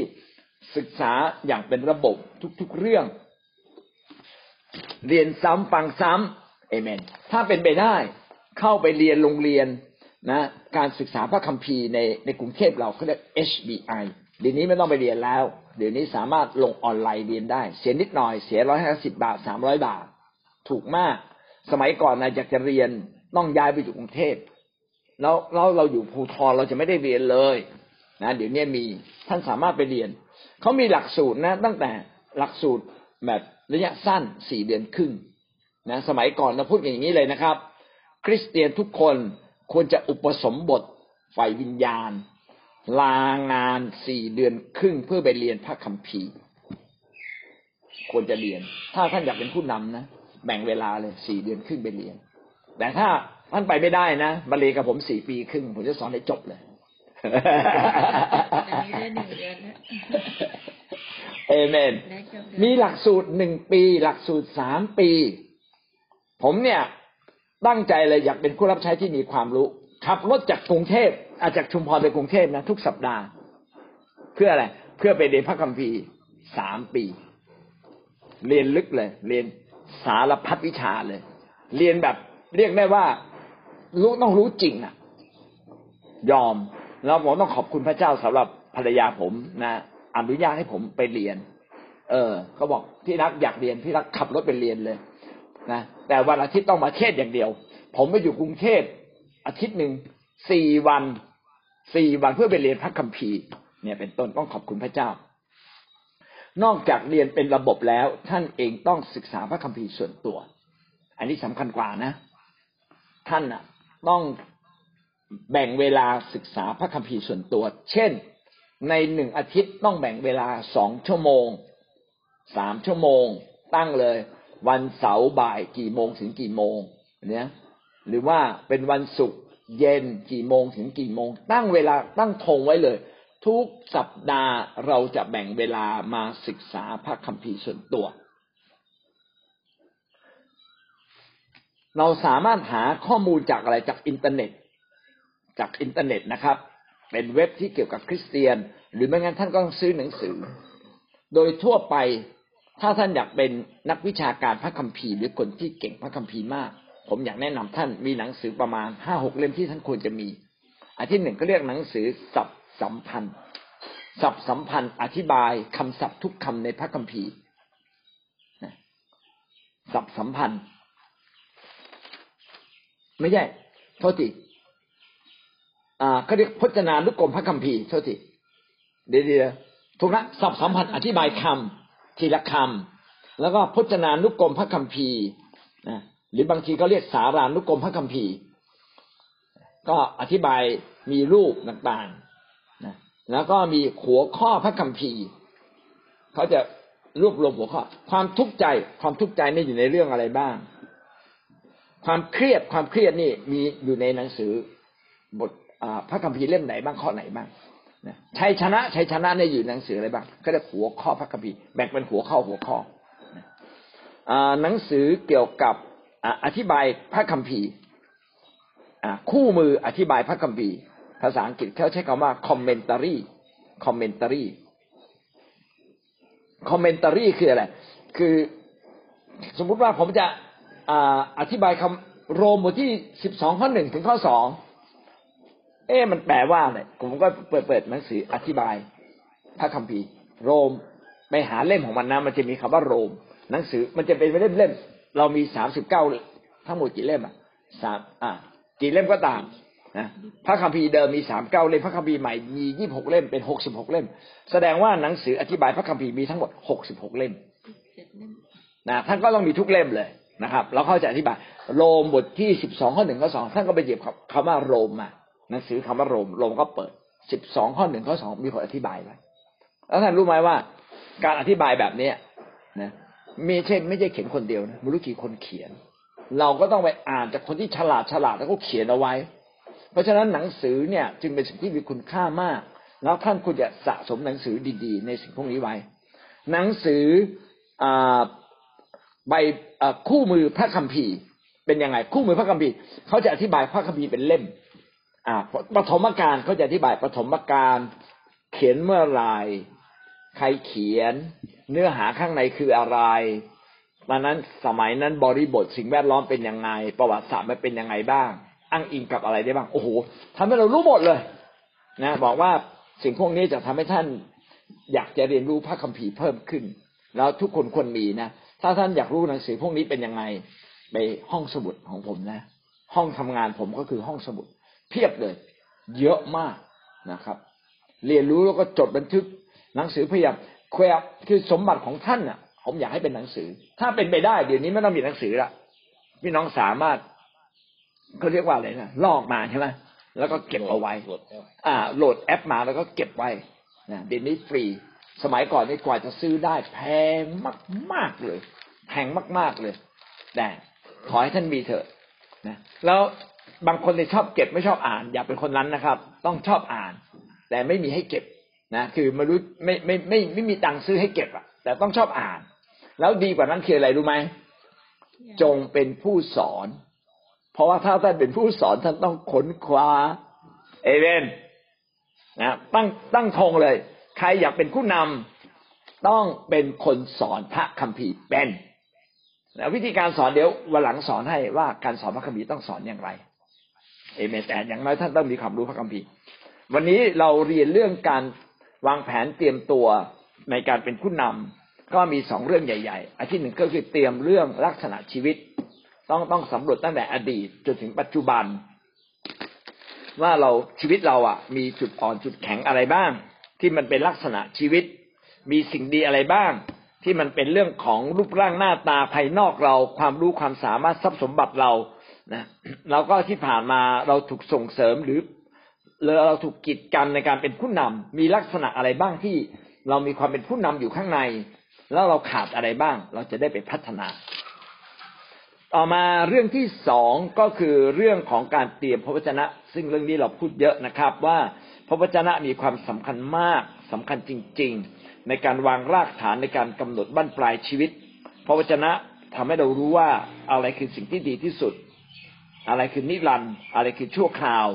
ศึกษาอย่างเป็นระบบทุกๆเรื่อง เรียนซ้ำฟังซ้ำเอเมน ถ้าเป็นไปได้เข้าไปเรียนโรงเรียนนะการศึกษาพระคัมภีร์ในในกรุงเทพเราเขาเรียก HBI เดี๋ยวนี้ไม่ต้องไปเรียนแล้ว เดี๋ยวนี้สามารถลงออนไลน์เรียนได้ เสียนิดหน่อยเสียร้อยห้าสิบาทสามร้อยบาท ถูกมาก สมัยก่อนนะอยากจะเรียนต้องย้ายไปอยู่กรุงเทพแล้วเราเราอยู่ภูทรเราจะไม่ได้เรียนเลยนะเดี๋ยวนี้มีท่านสามารถไปเรียนเขามีหลักสูตรนะ ตั้งแต่หลักสูตร แบบระยะสั้นสี่เดือนครึ่งนะสมัยก่อนเราพูดอย่างนี้เลยนะครับ คริสเตียนทุกคนควรจะอุปสมบทฝ่ายวิญญาณ ลางานสี่เดือนครึ่งเพื่อไปเรียนพระคัมภีร์ ควรจะเรียน ถ้าท่านอยากเป็นผู้นำนะแบ่งเวลาเลยสี่เดือนครึ่งไปเรียน แต่ถ้าท่านไปไม่ได้นะบาลีกับผมสี่ปีครึ่งผมจะสอนให้จบเลยเอ เอเมน มีหลักสูตรหนึ่งปี หลักสูตรสามปี ผมเนี่ยตั้งใจเลยอยากเป็นผู้รับใช้ที่มีความรู้ ขับรถจากกรุงเทพอาจากชุมพรไปกรุงเทพนะ ทุกสัปดาห์ เพื่ออะไร เพื่อไปเรียนพระคัมภีร์สามปี เรียนลึกเลย เรียนสารพัดวิชาเลย เรียนแบบเรียกได้ว่ารู้ต้องรู้จริงอะยอมแล้วผมต้องขอบคุณพระเจ้าสำหรับภรรยาผมนะ อนุญาตให้ผมไปเรียน เออเขาบอกพี่รักอยากเรียนพี่รักขับรถไปเรียนเลยนะแต่วันอาทิตย์ต้องมาเทศอย่างเดียว ผมไปอยู่กรุงเทพอาทิตย์หนึ่งสี่วันสี่วันเพื่อไปเรียนพระคัมภีร์เนี่ยเป็นต้นต้องขอบคุณพระเจ้า นอกจากเรียนเป็นระบบแล้ว ท่านเองต้องศึกษาพระคัมภีร์ส่วนตัว อันนี้สำคัญกว่านะ ท่านอะต้องแบ่งเวลาศึกษาพระคัมภีร์ส่วนตัว เช่น ในหนึ่งอาทิตย์ต้องแบ่งเวลาสองชั่วโมงสามชั่วโมง ตั้งเลย วันเสาร์บ่ายกี่โมงถึงกี่โมงเนี่ยหรือว่าเป็นวันศุกร์เย็นกี่โมงถึงกี่โมง ตั้งเวลาตั้งธงไว้เลย ทุกสัปดาห์เราจะแบ่งเวลามาศึกษาพระคัมภีร์ส่วนตัว เราสามารถหาข้อมูลจากอะไรจากอินเทอร์เน็ต จากอินเทอร์เน็ตนะครับ เป็นเว็บที่เกี่ยวกับคริสเตียน หรือไม่งั้นท่านก็ต้องซื้อหนังสือ โดยทั่วไปถ้าท่านอยากเป็นนักวิชาการพระคัมภีร์หรือคนที่เก่งพระคัมภีร์มาก ผมอยากแนะนำท่านมีหนังสือประมาณห้าหกเล่มที่ท่านควรจะมี อันที่หนึ่งก็เรียกหนังสือสับสัมพันธ์สับสัมพันธ์ อธิบายคำศัพท์ทุกคำในพระคัมภีร์สับสัมพันธ์ ไม่ใช่โทษที อ่าเขาเรียกพจนานุกรมพระคัมภีร์เท่าทีเดี๋ยวถูกละสับสัมพันธ์อธิบายคำทีละคำแล้วก็พจนานุกรมพระคัมภีร์นะหรือบางทีก็เรียกสารานุกรมพระคัมภีร์ ก็อธิบายมีรูปต่างๆนะแล้วก็มีหัวข้อพระคัมภีร์เขาจะรวบรวมหัวข้อ ความทุกข์ใจความทุกข์ใจนี่อยู่ในเรื่องอะไรบ้าง ความเครียดความเครียดนี่มีอยู่ในหนังสือบท พระคัมภีร์เล่มไหนบ้างข้อไหนบ้างชัยชนะชัยชนะในอยู่หนังสืออะไรบ้างก็จะหัวข้อพระคัมภีร์แบ่งเป็นหัวข้อหัวข้อหนังสือเกี่ยวกับอธิบายพระคัมภีร์คู่มืออธิบายพระคัมภีร์ภาษาอังกฤษเขาใช้คำว่า commentary commentary commentary คืออะไร คือสมมุติว่าผมจะอธิบายคำโรมบทที่สิบสองข้อหนึ่งถึงข้อสอง เอ๊ะมันแปลว่าอะไรผมก็เปิดเปิดหนังสืออธิบายพระคัมภีร์โรมไปหาเล่มของมันนะมันจะมีคำว่าโรม หนังสือมันจะเป็นเล่มเล่มๆเรามีสามสิบเก้าทั้งหมดกี่เล่มอะสามอ่ากี่เล่มก็ตามนะพระคัมภีร์เดิมมีสามเก้าเล่มพระคัมภีร์ใหม่มียี่หกเล่มเป็นหกสิบหกเล่ม แสดงว่าหนังสืออธิบายพระคัมภีร์มีทั้งหมดหกสิบหกเล่มนะท่านก็ต้องมีทุกเล่มเลยนะครับ เราเข้าใจอธิบาย โรมบทที่สิบสองข้อหนึ่งข้อสองท่านก็ไปหยิบคำว่าโรมมา หนังสือคำว่าโรมโรมก็เปิดสิบสองข้อหนึ่งข้อสองมีคนอธิบายไว้แล้วท่านรู้ไหมว่า การอธิบายแบบเนี้ยนะไม่ใช่ไม่ใช่เขียนคนเดียวนะไม่รู้กี่คนเขียน เราก็ต้องไปอ่านจากคนที่ฉลาดฉลาดแล้วก็เขียนเอาไว้ เพราะฉะนั้นหนังสือเนี่ย จึงเป็นสิ่งที่มีคุณค่ามาก แล้วท่านควรจะสะสมหนังสือดี ๆ ในสิ่งพวกนี้ไว้ หนังสืออ่าใบคู่มือพระคัมภีร์เป็นยังไงคู่มือพระคัมภีร์เขาจะอธิบายพระคัมภีร์เป็นเล่ม อ่าปฐมกาลเขาจะอธิบายปฐมกาลเขียนเมื่อไรใครเขียน เนื้อหาข้างในคืออะไรตอนนั้นสมัยนั้นบริบทสิ่งแวดล้อมเป็นยังไง ประวัติศาสตร์มันเป็นยังไงบ้าง อ้างอิงกับอะไรได้บ้างโอ้โหทำให้เรารู้หมดเลยนะบอกว่าสิ่งพวกนี้จะทำให้ท่านอยากจะเรียนรู้พระคัมภีร์เพิ่มขึ้น แล้วทุกคนควรมีนะถ้าท่านอยากรู้หนังสือพวกนี้เป็นยังไง ไปห้องสมุดของผมนะ ห้องทำงานผมก็คือห้องสมุด เพียบเลย เยอะมากนะครับ เรียนรู้แล้วก็จดบันทึก หนังสือพยายามแควคือสมบัติของท่านอะ ผมอยากให้เป็นหนังสือ ถ้าเป็นไปได้ เดี๋ยวนี้ไม่ต้องมีหนังสือละพี่น้องสามารถเขาเรียกว่าอะไรนะลอกมาใช่ไหมแล้วก็เก็บเอาไว้ อ่า โหลดแอปมาแล้วก็เก็บไว้นะเดี๋ยวนี้ฟรี สมัยก่อนนี่กว่าจะซื้อได้แพงมากๆเลยแพงมาก ๆเลย แต่ขอให้ท่านมีเถอะนะ แล้ว บางคนที่ยชอบเก็บไม่ชอบอ่าน อย่าเป็นคนนั้นนะครับ ต้องชอบอ่าน แต่ไม่มีให้เก็บนะคือไม่รู้ไม่ไม่ไม่ไม่มีตังค์ซื้อให้เก็บอะ แต่ต้องชอบอ่าน แล้วดีกว่านั้นคืออะไรรู้ไหมจงเป็นผู้สอน เพราะว่าถ้าท่านเป็นผู้สอนท่านต้องขนคว้า เอเวนนะตั้งตั้งธงเลย ใครอยากเป็นผู้นำต้องเป็นคนสอนพระคัมภีร์เป็นแล้ววิธีการสอนเดี๋ยววันหลังสอนให้ว่าการสอนพระคัมภีร์ต้องสอนอย่างไร เอเมนแต่อย่างน้อยท่านต้องมีความรู้พระคัมภีร์วันนี้เราเรียนเรื่องการวางแผนเตรียมตัวในการเป็นผู้นำก็มีสองเรื่องใหญ่ ๆ อันที่หนึ่งก็คือเตรียมเรื่องลักษณะชีวิต ต้องต้องสำรวจตั้งแต่อดีตจนถึงปัจจุบัน ว่าเราชีวิตเราอะ มีจุดอ่อนจุดแข็งอะไรบ้าง ที่มันเป็นลักษณะชีวิต มีสิ่งดีอะไรบ้าง ที่มันเป็นเรื่องของรูปร่างหน้าตาภายนอกเรา ความรู้ความสามารถทรัพย์สมบัติเรา นะเราก็ที่ผ่านมาเราถูกส่งเสริมหรือเราถูกกีดกันในการเป็นผู้นำมีลักษณะอะไรบ้างที่เรามีความเป็นผู้นำอยู่ข้างใน แล้วเราขาดอะไรบ้าง เราจะได้ไปพัฒนา ต่อมาเรื่องที่สองก็คือเรื่องของการเตรียมพระวจนะ ซึ่งเรื่องนี้เราพูดเยอะนะครับ ว่าพระวจนะมีความสำคัญมากสำคัญจริง ๆ ในการวางรากฐานในการกำหนดบั้นปลายชีวิต พระวจนะทำให้เรารู้ว่าอะไรคือสิ่งที่ดีที่สุด อะไรคือนิรันด์อะไรคือชั่วคราว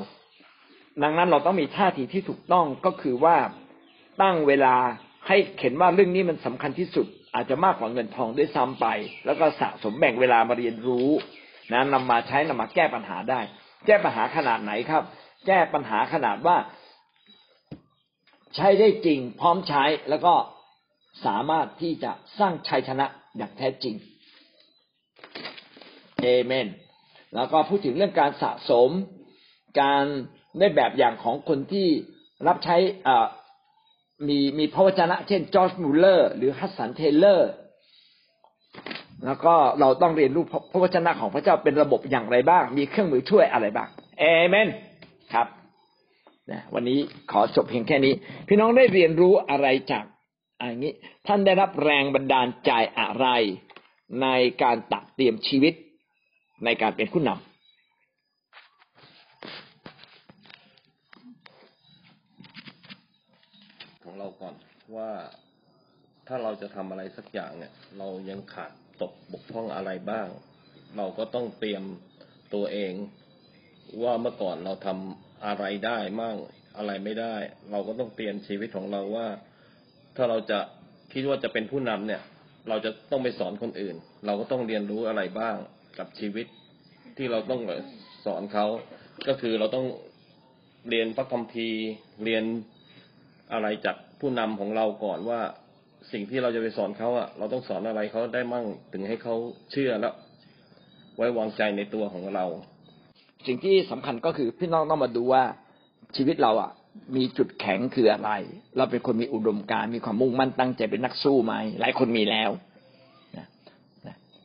ดังนั้นเราต้องมีท่าทีที่ถูกต้องก็คือว่าตั้งเวลาให้เห็นว่าเรื่องนี้มันสำคัญที่สุด อาจจะมากกว่าเงินทองด้วยซ้ำไป แล้วก็สะสมแบ่งเวลามาเรียนรู้นะนำมาใช้นำมาแก้ปัญหาได้ แก้ปัญหาขนาดไหนครับ แก้ปัญหาขนาดว่า ใช้ได้จริง พร้อมใช้แล้วก็สามารถที่จะสร้างชัยชนะอย่างแท้จริงเอเมน แล้วก็พูดถึงเรื่องการสะสม การได้แบบอย่างของคนที่รับใช้มีมีพระวจนะ เช่นจอร์จมูลเลอร์ หรือฮัดสันเทเลอร์ แล้วก็เราต้องเรียนรู้พระวจนะของพระเจ้าเป็นระบบอย่างไรบ้าง มีเครื่องมือช่วยอะไรบ้างเอเมนครับนะวันนี้ขอจบเพียงแค่นี้ พี่น้องได้เรียนรู้อะไรจากอย่างนี้ ท่านได้รับแรงบันดาลใจอะไรในการตักเตรียมชีวิต ในการเป็นผู้นำ
เราก่อนว่าถ้าเราจะทำอะไรสักอย่างเนี่ย เรายังขาดตกบกพร่องอะไรบ้าง เราก็ต้องเตรียมตัวเอง ว่าเมื่อก่อนเราทำอะไรได้มั่งอะไรไม่ได้ เราก็ต้องเตรียมชีวิตของเราว่า ถ้าเราจะคิดว่าจะเป็นผู้นำเนี่ย เราจะต้องไปสอนคนอื่น เราก็ต้องเรียนรู้อะไรบ้าง กับชีวิตที่เราต้องสอนเขา ก็คือเราต้องเรียนพระคัมภีร์ เรียนอะไรจากผู้นำของเราก่อนว่าสิ่งที่เราจะไปสอนเขาอะ เราต้องสอนอะไรเขาได้มั่งถึงให้เขาเชื่อแล้ว ไว้วางใจในตัวของเรา
สิ่งที่สำคัญก็คือพี่น้องต้องมาดูว่าชีวิตเราอะ มีจุดแข็งคืออะไร เราเป็นคนมีอุดมการมีความมุ่งมั่นตั้งใจเป็นนักสู้ไหมหลายคนมีแล้ว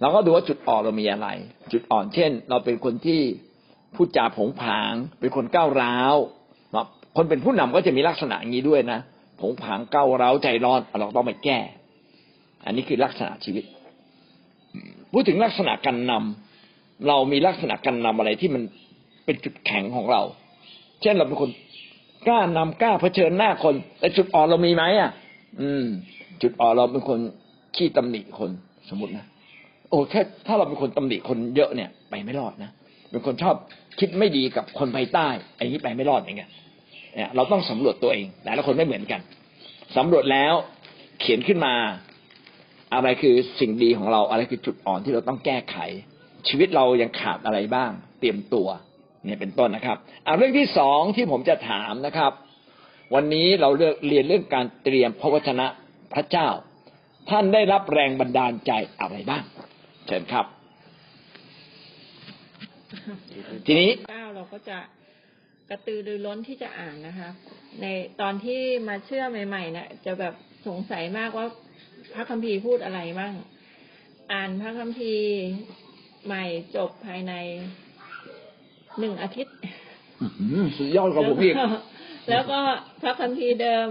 เราก็ดูว่าจุดอ่อนเรามีอะไร จุดอ่อนเช่น เราเป็นคนที่พูดจาผงผาง เป็นคนก้าวร้าวคนเป็นผู้นำก็จะมีลักษณะอย่างนี้ด้วยนะผงผางก้าวร้าวใจร้อนเราต้องไปแก้ อันนี้คือลักษณะชีวิต พูดถึงลักษณะการนำเรามีลักษณะการนำอะไรที่มันเป็นจุดแข็งของเรา เช่นเราเป็นคนกล้านำกล้าเผชิญหน้าคน แต่จุดอ่อนเรามีไหมอะ อืม จุดอ่อนเราเป็นคนขี้ตำหนิคนสมมตินะ โอ้แค่ถ้าเราเป็นคนตำหนิคนเยอะเนี่ย ไปไม่รอดนะเป็นคนชอบคิดไม่ดีกับคนภายใต้ไอ้นี้ไปไม่รอดอย่างเงี้ยเนี่ยเราต้องสำรวจตัวเองแต่ละคนไม่เหมือนกันสำรวจแล้วเขียนขึ้นมา อะไรคือสิ่งดีของเราอะไรคือจุดอ่อนที่เราต้องแก้ไข ชีวิตเรายังขาดอะไรบ้าง เตรียมตัวเนี่ยเป็นต้นนะครับอ่าเรื่องที่สองที่ผมจะถามนะครับ วันนี้เราเลือกเรียนเรื่องการเตรียมพระวจนะพระเจ้า ท่านได้รับแรงบันดาลใจอะไรบ้าง เชิญครับ ทีนี้
เก้าเราก็จะกระตือรือร้นที่จะอ่านนะคะ ในตอนที่มาเชื่อใหม่ๆเนี่ยจะแบบสงสัยมากว่าพระคัมภีร์พูดอะไรบ้าง อ่านพระคัมภีร์ใหม่จบภายในหนึ่งอาทิตย์
อื้อหือสุดยอดกว่าผมอีก
แล้วก็พระคัมภีร์เดิม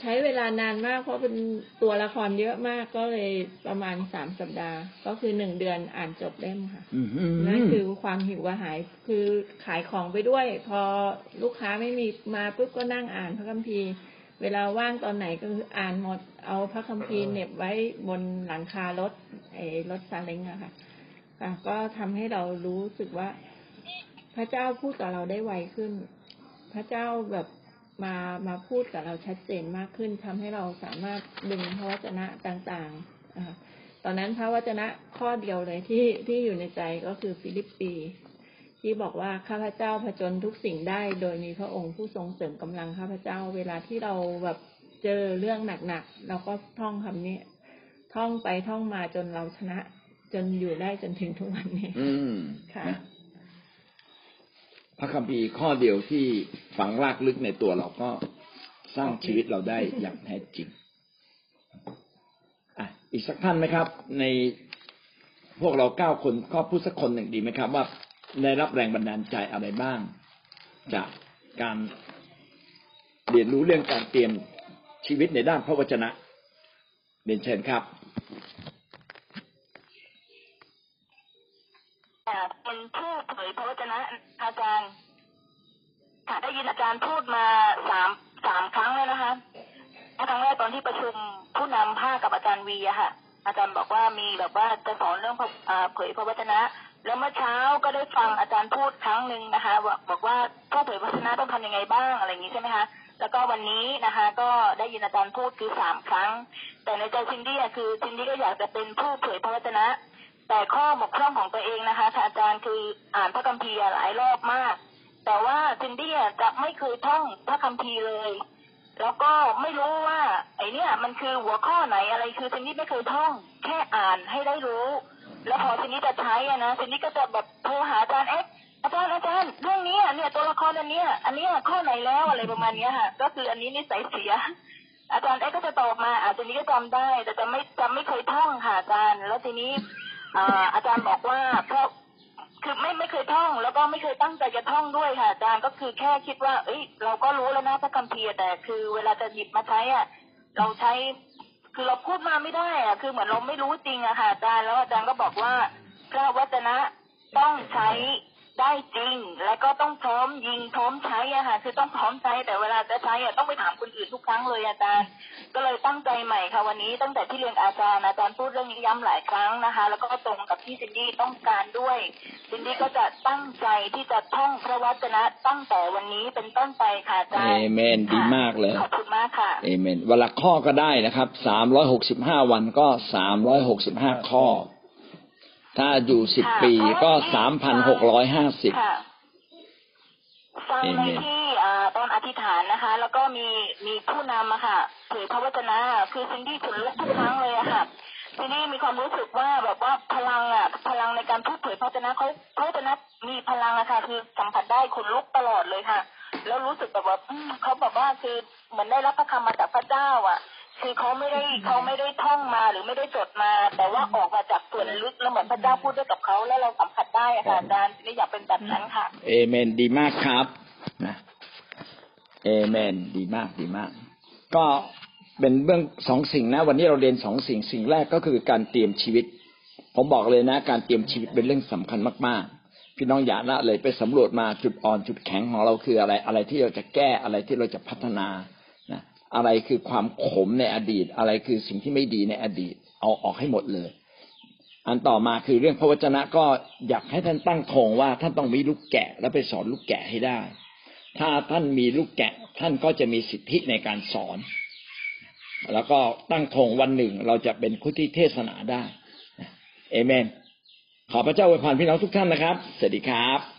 ใช้เวลานานมาก เพราะเป็นตัวละครเยอะมากก็เลยประมาณสามสัปดาห์ ก็คือหนึ่งเดือนอ่านจบเล่มค่ะ
อื้อหือ
นั่นคือความหิวกระหายคือขายของไปด้วย พอลูกค้าไม่มีมาปุ๊บก็นั่งอ่านพระคัมภีร์ เวลาว่างตอนไหนก็คืออ่านหมดเอาพระคัมภีร์เหน็บไว้บนหลังคารถไอ้รถซาเล้งอะค่ะค่ะก็ทำให้เรารู้สึกว่า พระเจ้าพูดกับเราได้ไวขึ้น พระเจ้าแบบ มามาพูดกับเราชัดเจนมากขึ้นทำให้เราสามารถดึงพระวจนะต่างๆอ่าตอนนั้นพระวจนะข้อเดียวเลยที่ที่อยู่ในใจก็คือฟิลิปปี ที่บอกว่าข้าพเจ้าผจญทุกสิ่งได้ โดยมีพระองค์ผู้ทรงเสริมกำลังข้าพเจ้า เวลาที่เราแบบเจอเรื่องหนักๆเราก็ท่องคำนี้ท่องไปท่องมาจนเราชนะ จนอยู่ได้จนถึงทุกวันนี้
อืม
ค่ะ
นะพ ระคัมภีร์ข้อเดียวที่ฝังรากลึกในตัวเราก็สร้างชีวิตเราได้อย่างแท้จริงอะอีกสักท่านไหมครับ ในพวกเราเก้าคนก็พูดสักคนหนึ่งดีไหมครับ ว่าได้รับแรงบันดาลใจอะไรบ้าง จากการเรียนรู้เรื่องการเตรียมชีวิตในด้านพระวจนะเรียนเชิญครับ
อ่า เป็นผู้เผยพระวจนะอาจารย์ค่ะได้ยินอาจารย์พูดมาสามสามครั้งแล้วนะคะครั้งแรกตอนที่ประชุมผู้นำภาคกับอาจารย์วีอะค่ะ อาจารย์บอกว่ามีแบบว่าจะสอนเรื่องเผยพระวจนะ แล้วเมื่อเช้าก็ได้ฟังอาจารย์พูดครั้งหนึ่งนะคะ บอกว่าผู้เผยพระวจนะต้องทำยังไงบ้างอะไรอย่างนี้ใช่ไหมคะแล้วก็วันนี้นะคะ ก็ได้ยินอาจารย์พูดคือสามครั้ง แต่ในใจซินดี้คือซินดี้ก็อยากจะเป็นผู้เผยพระวจนะ แต่ข้อบกพร่องของตัวเองนะคะอาจารย์คืออ่านพระคัมภีร์หลายรอบมาก แต่ว่าซินดี้จะไม่เคยท่องพระคัมภีร์เลย แล้วก็ไม่รู้ว่า ไอเนี่ยมันคือหัวข้อไหนอะไรคือซินดี้ไม่เคยท่อง แค่อ่านให้ได้รู้ แล้วพอซินดี้จะใช้อะนะซินดี้ก็จะแบบโทรหาอาจารย์เอ๊ะอาจารย์อาจารย์เรื่องนี้เนี่ยตัวละครอันเนี้ยอันเนี้ยข้อไหนแล้วอะไรประมาณเนี้ยค่ะ ก็คืออันนี้นิสัยเสีย อาจารย์เอ๊ะก็จะตอบมาอาจารย์นี้ก็จำได้ แต่จะไม่จำไม่เคยท่องค่ะอาจารย์ แล้วทีนี้ อาอาจารย์บอกว่าเพราะคือไม่ไม่เคยท่อง แล้วก็ไม่เคยตั้งใจจะท่องด้วยค่ะอาจารย์ก็คือแค่คิดว่า เอ้ย เราก็รู้แล้วนะพระคัมภีร์แต่คือเวลาจะหยิบมาใช้อะเราใช้ คือเราพูดมาไม่ได้อะคือเหมือนเราไม่รู้จริงอะค่ะอาจารย์แล้วอาจารย์ก็บอกว่าพระวจนะต้องใช้ ได้จริง แล้วก็ต้องพร้อมยิงพร้อมใช้อะค่ะคือต้องพร้อมใช้แต่เวลาจะใช้อะต้องไปถามคนอื่นทุกครั้งเลยอาจารย์ ก็เลยตั้งใจใหม่ค่ะวันนี้ตั้งแต่ที่เรียนอาจารย์อาจารย์พูดเรื่องนี้ย้ำหลายครั้งนะคะ แล้วก็ตรงกับที่ซินดี้ต้องการด้วยซินดี้ก็จะตั้งใจที่จะท่องพระวจนะตั้งแต่วันนี้เป็นต้นไปค่ะอาจารย์
เอเมนดีมากเลย
ขอบคุณมากค่ะ
เอเมนวันละข้อก็ได้นะครับสามร้อยหกสิบห้าวันก็สามร้อยหกสิบห้าข้อ ถ้าอยู่สิบ
ค่ะ
ปีก็
เพราะ
สามพันหกร้อยห้าสิบ
ค่ะฟังใน
Amen
ที่อ่าตอนอนอธิษฐานนะคะ แล้วก็มีมีผู้นำอะค่ะเผยพระวจนะคือซินดี้ขนลุกทุกครั้งเลยอะค่ะซินดี้มีความรู้สึกว่าแบบว่าพลังอะพลังในการพูดเผยพระวจนะเขาพระวจนะมีพลังอะค่ะ คือสัมผัสได้ขนลุกตลอดเลยค่ะ แล้วรู้สึกแบบว่าอืมเขาแบบว่าคือเหมือนได้รับพระคำมาจากพระเจ้าอะ คือเขาไม่ได้เขาไม่ได้ท่องมาหรือไม่ได้จดมา แต่ว่าออกมาจากส่วนลึกแล้วเหมือนพระเจ้าพูดด้วยกับเขาแล้วเราสัมผัสได้อะค่ะอาจารย์ซินดี้อยากเป็นแบบนั้นค่ะ
เอเมนดีมากครับนะเอเมนดีมากดีมาก ก็เป็นเบื้องสองสิ่งนะ วันนี้เราเรียนสองสิ่งสิ่งแรกก็คือการเตรียมชีวิต ผมบอกเลยนะ การเตรียมชีวิตเป็นเรื่องสำคัญมากๆ พี่น้องอย่าละเลยไปสำรวจมาจุดอ่อนจุดแข็งของเราคืออะไร อะไรที่เราจะแก้อะไรที่เราจะพัฒนานะ อะไรคือความขมในอดีต อะไรคือสิ่งที่ไม่ดีในอดีต เอาออกให้หมดเลย อันต่อมาคือเรื่องพระวจนะก็อยากให้ท่านตั้งธงว่าท่านต้องมีลูกแกะ แล้วไปสอนลูกแกะให้ได้ ถ้าท่านมีลูกแกะ ท่านก็จะมีสิทธิในการสอน แล้วก็ตั้งธงวันหนึ่งเราจะเป็นผู้ที่เทศนาได้เอเมน ขอพระเจ้าอวยพรพี่น้องทุกท่านนะครับ สวัสดีครับ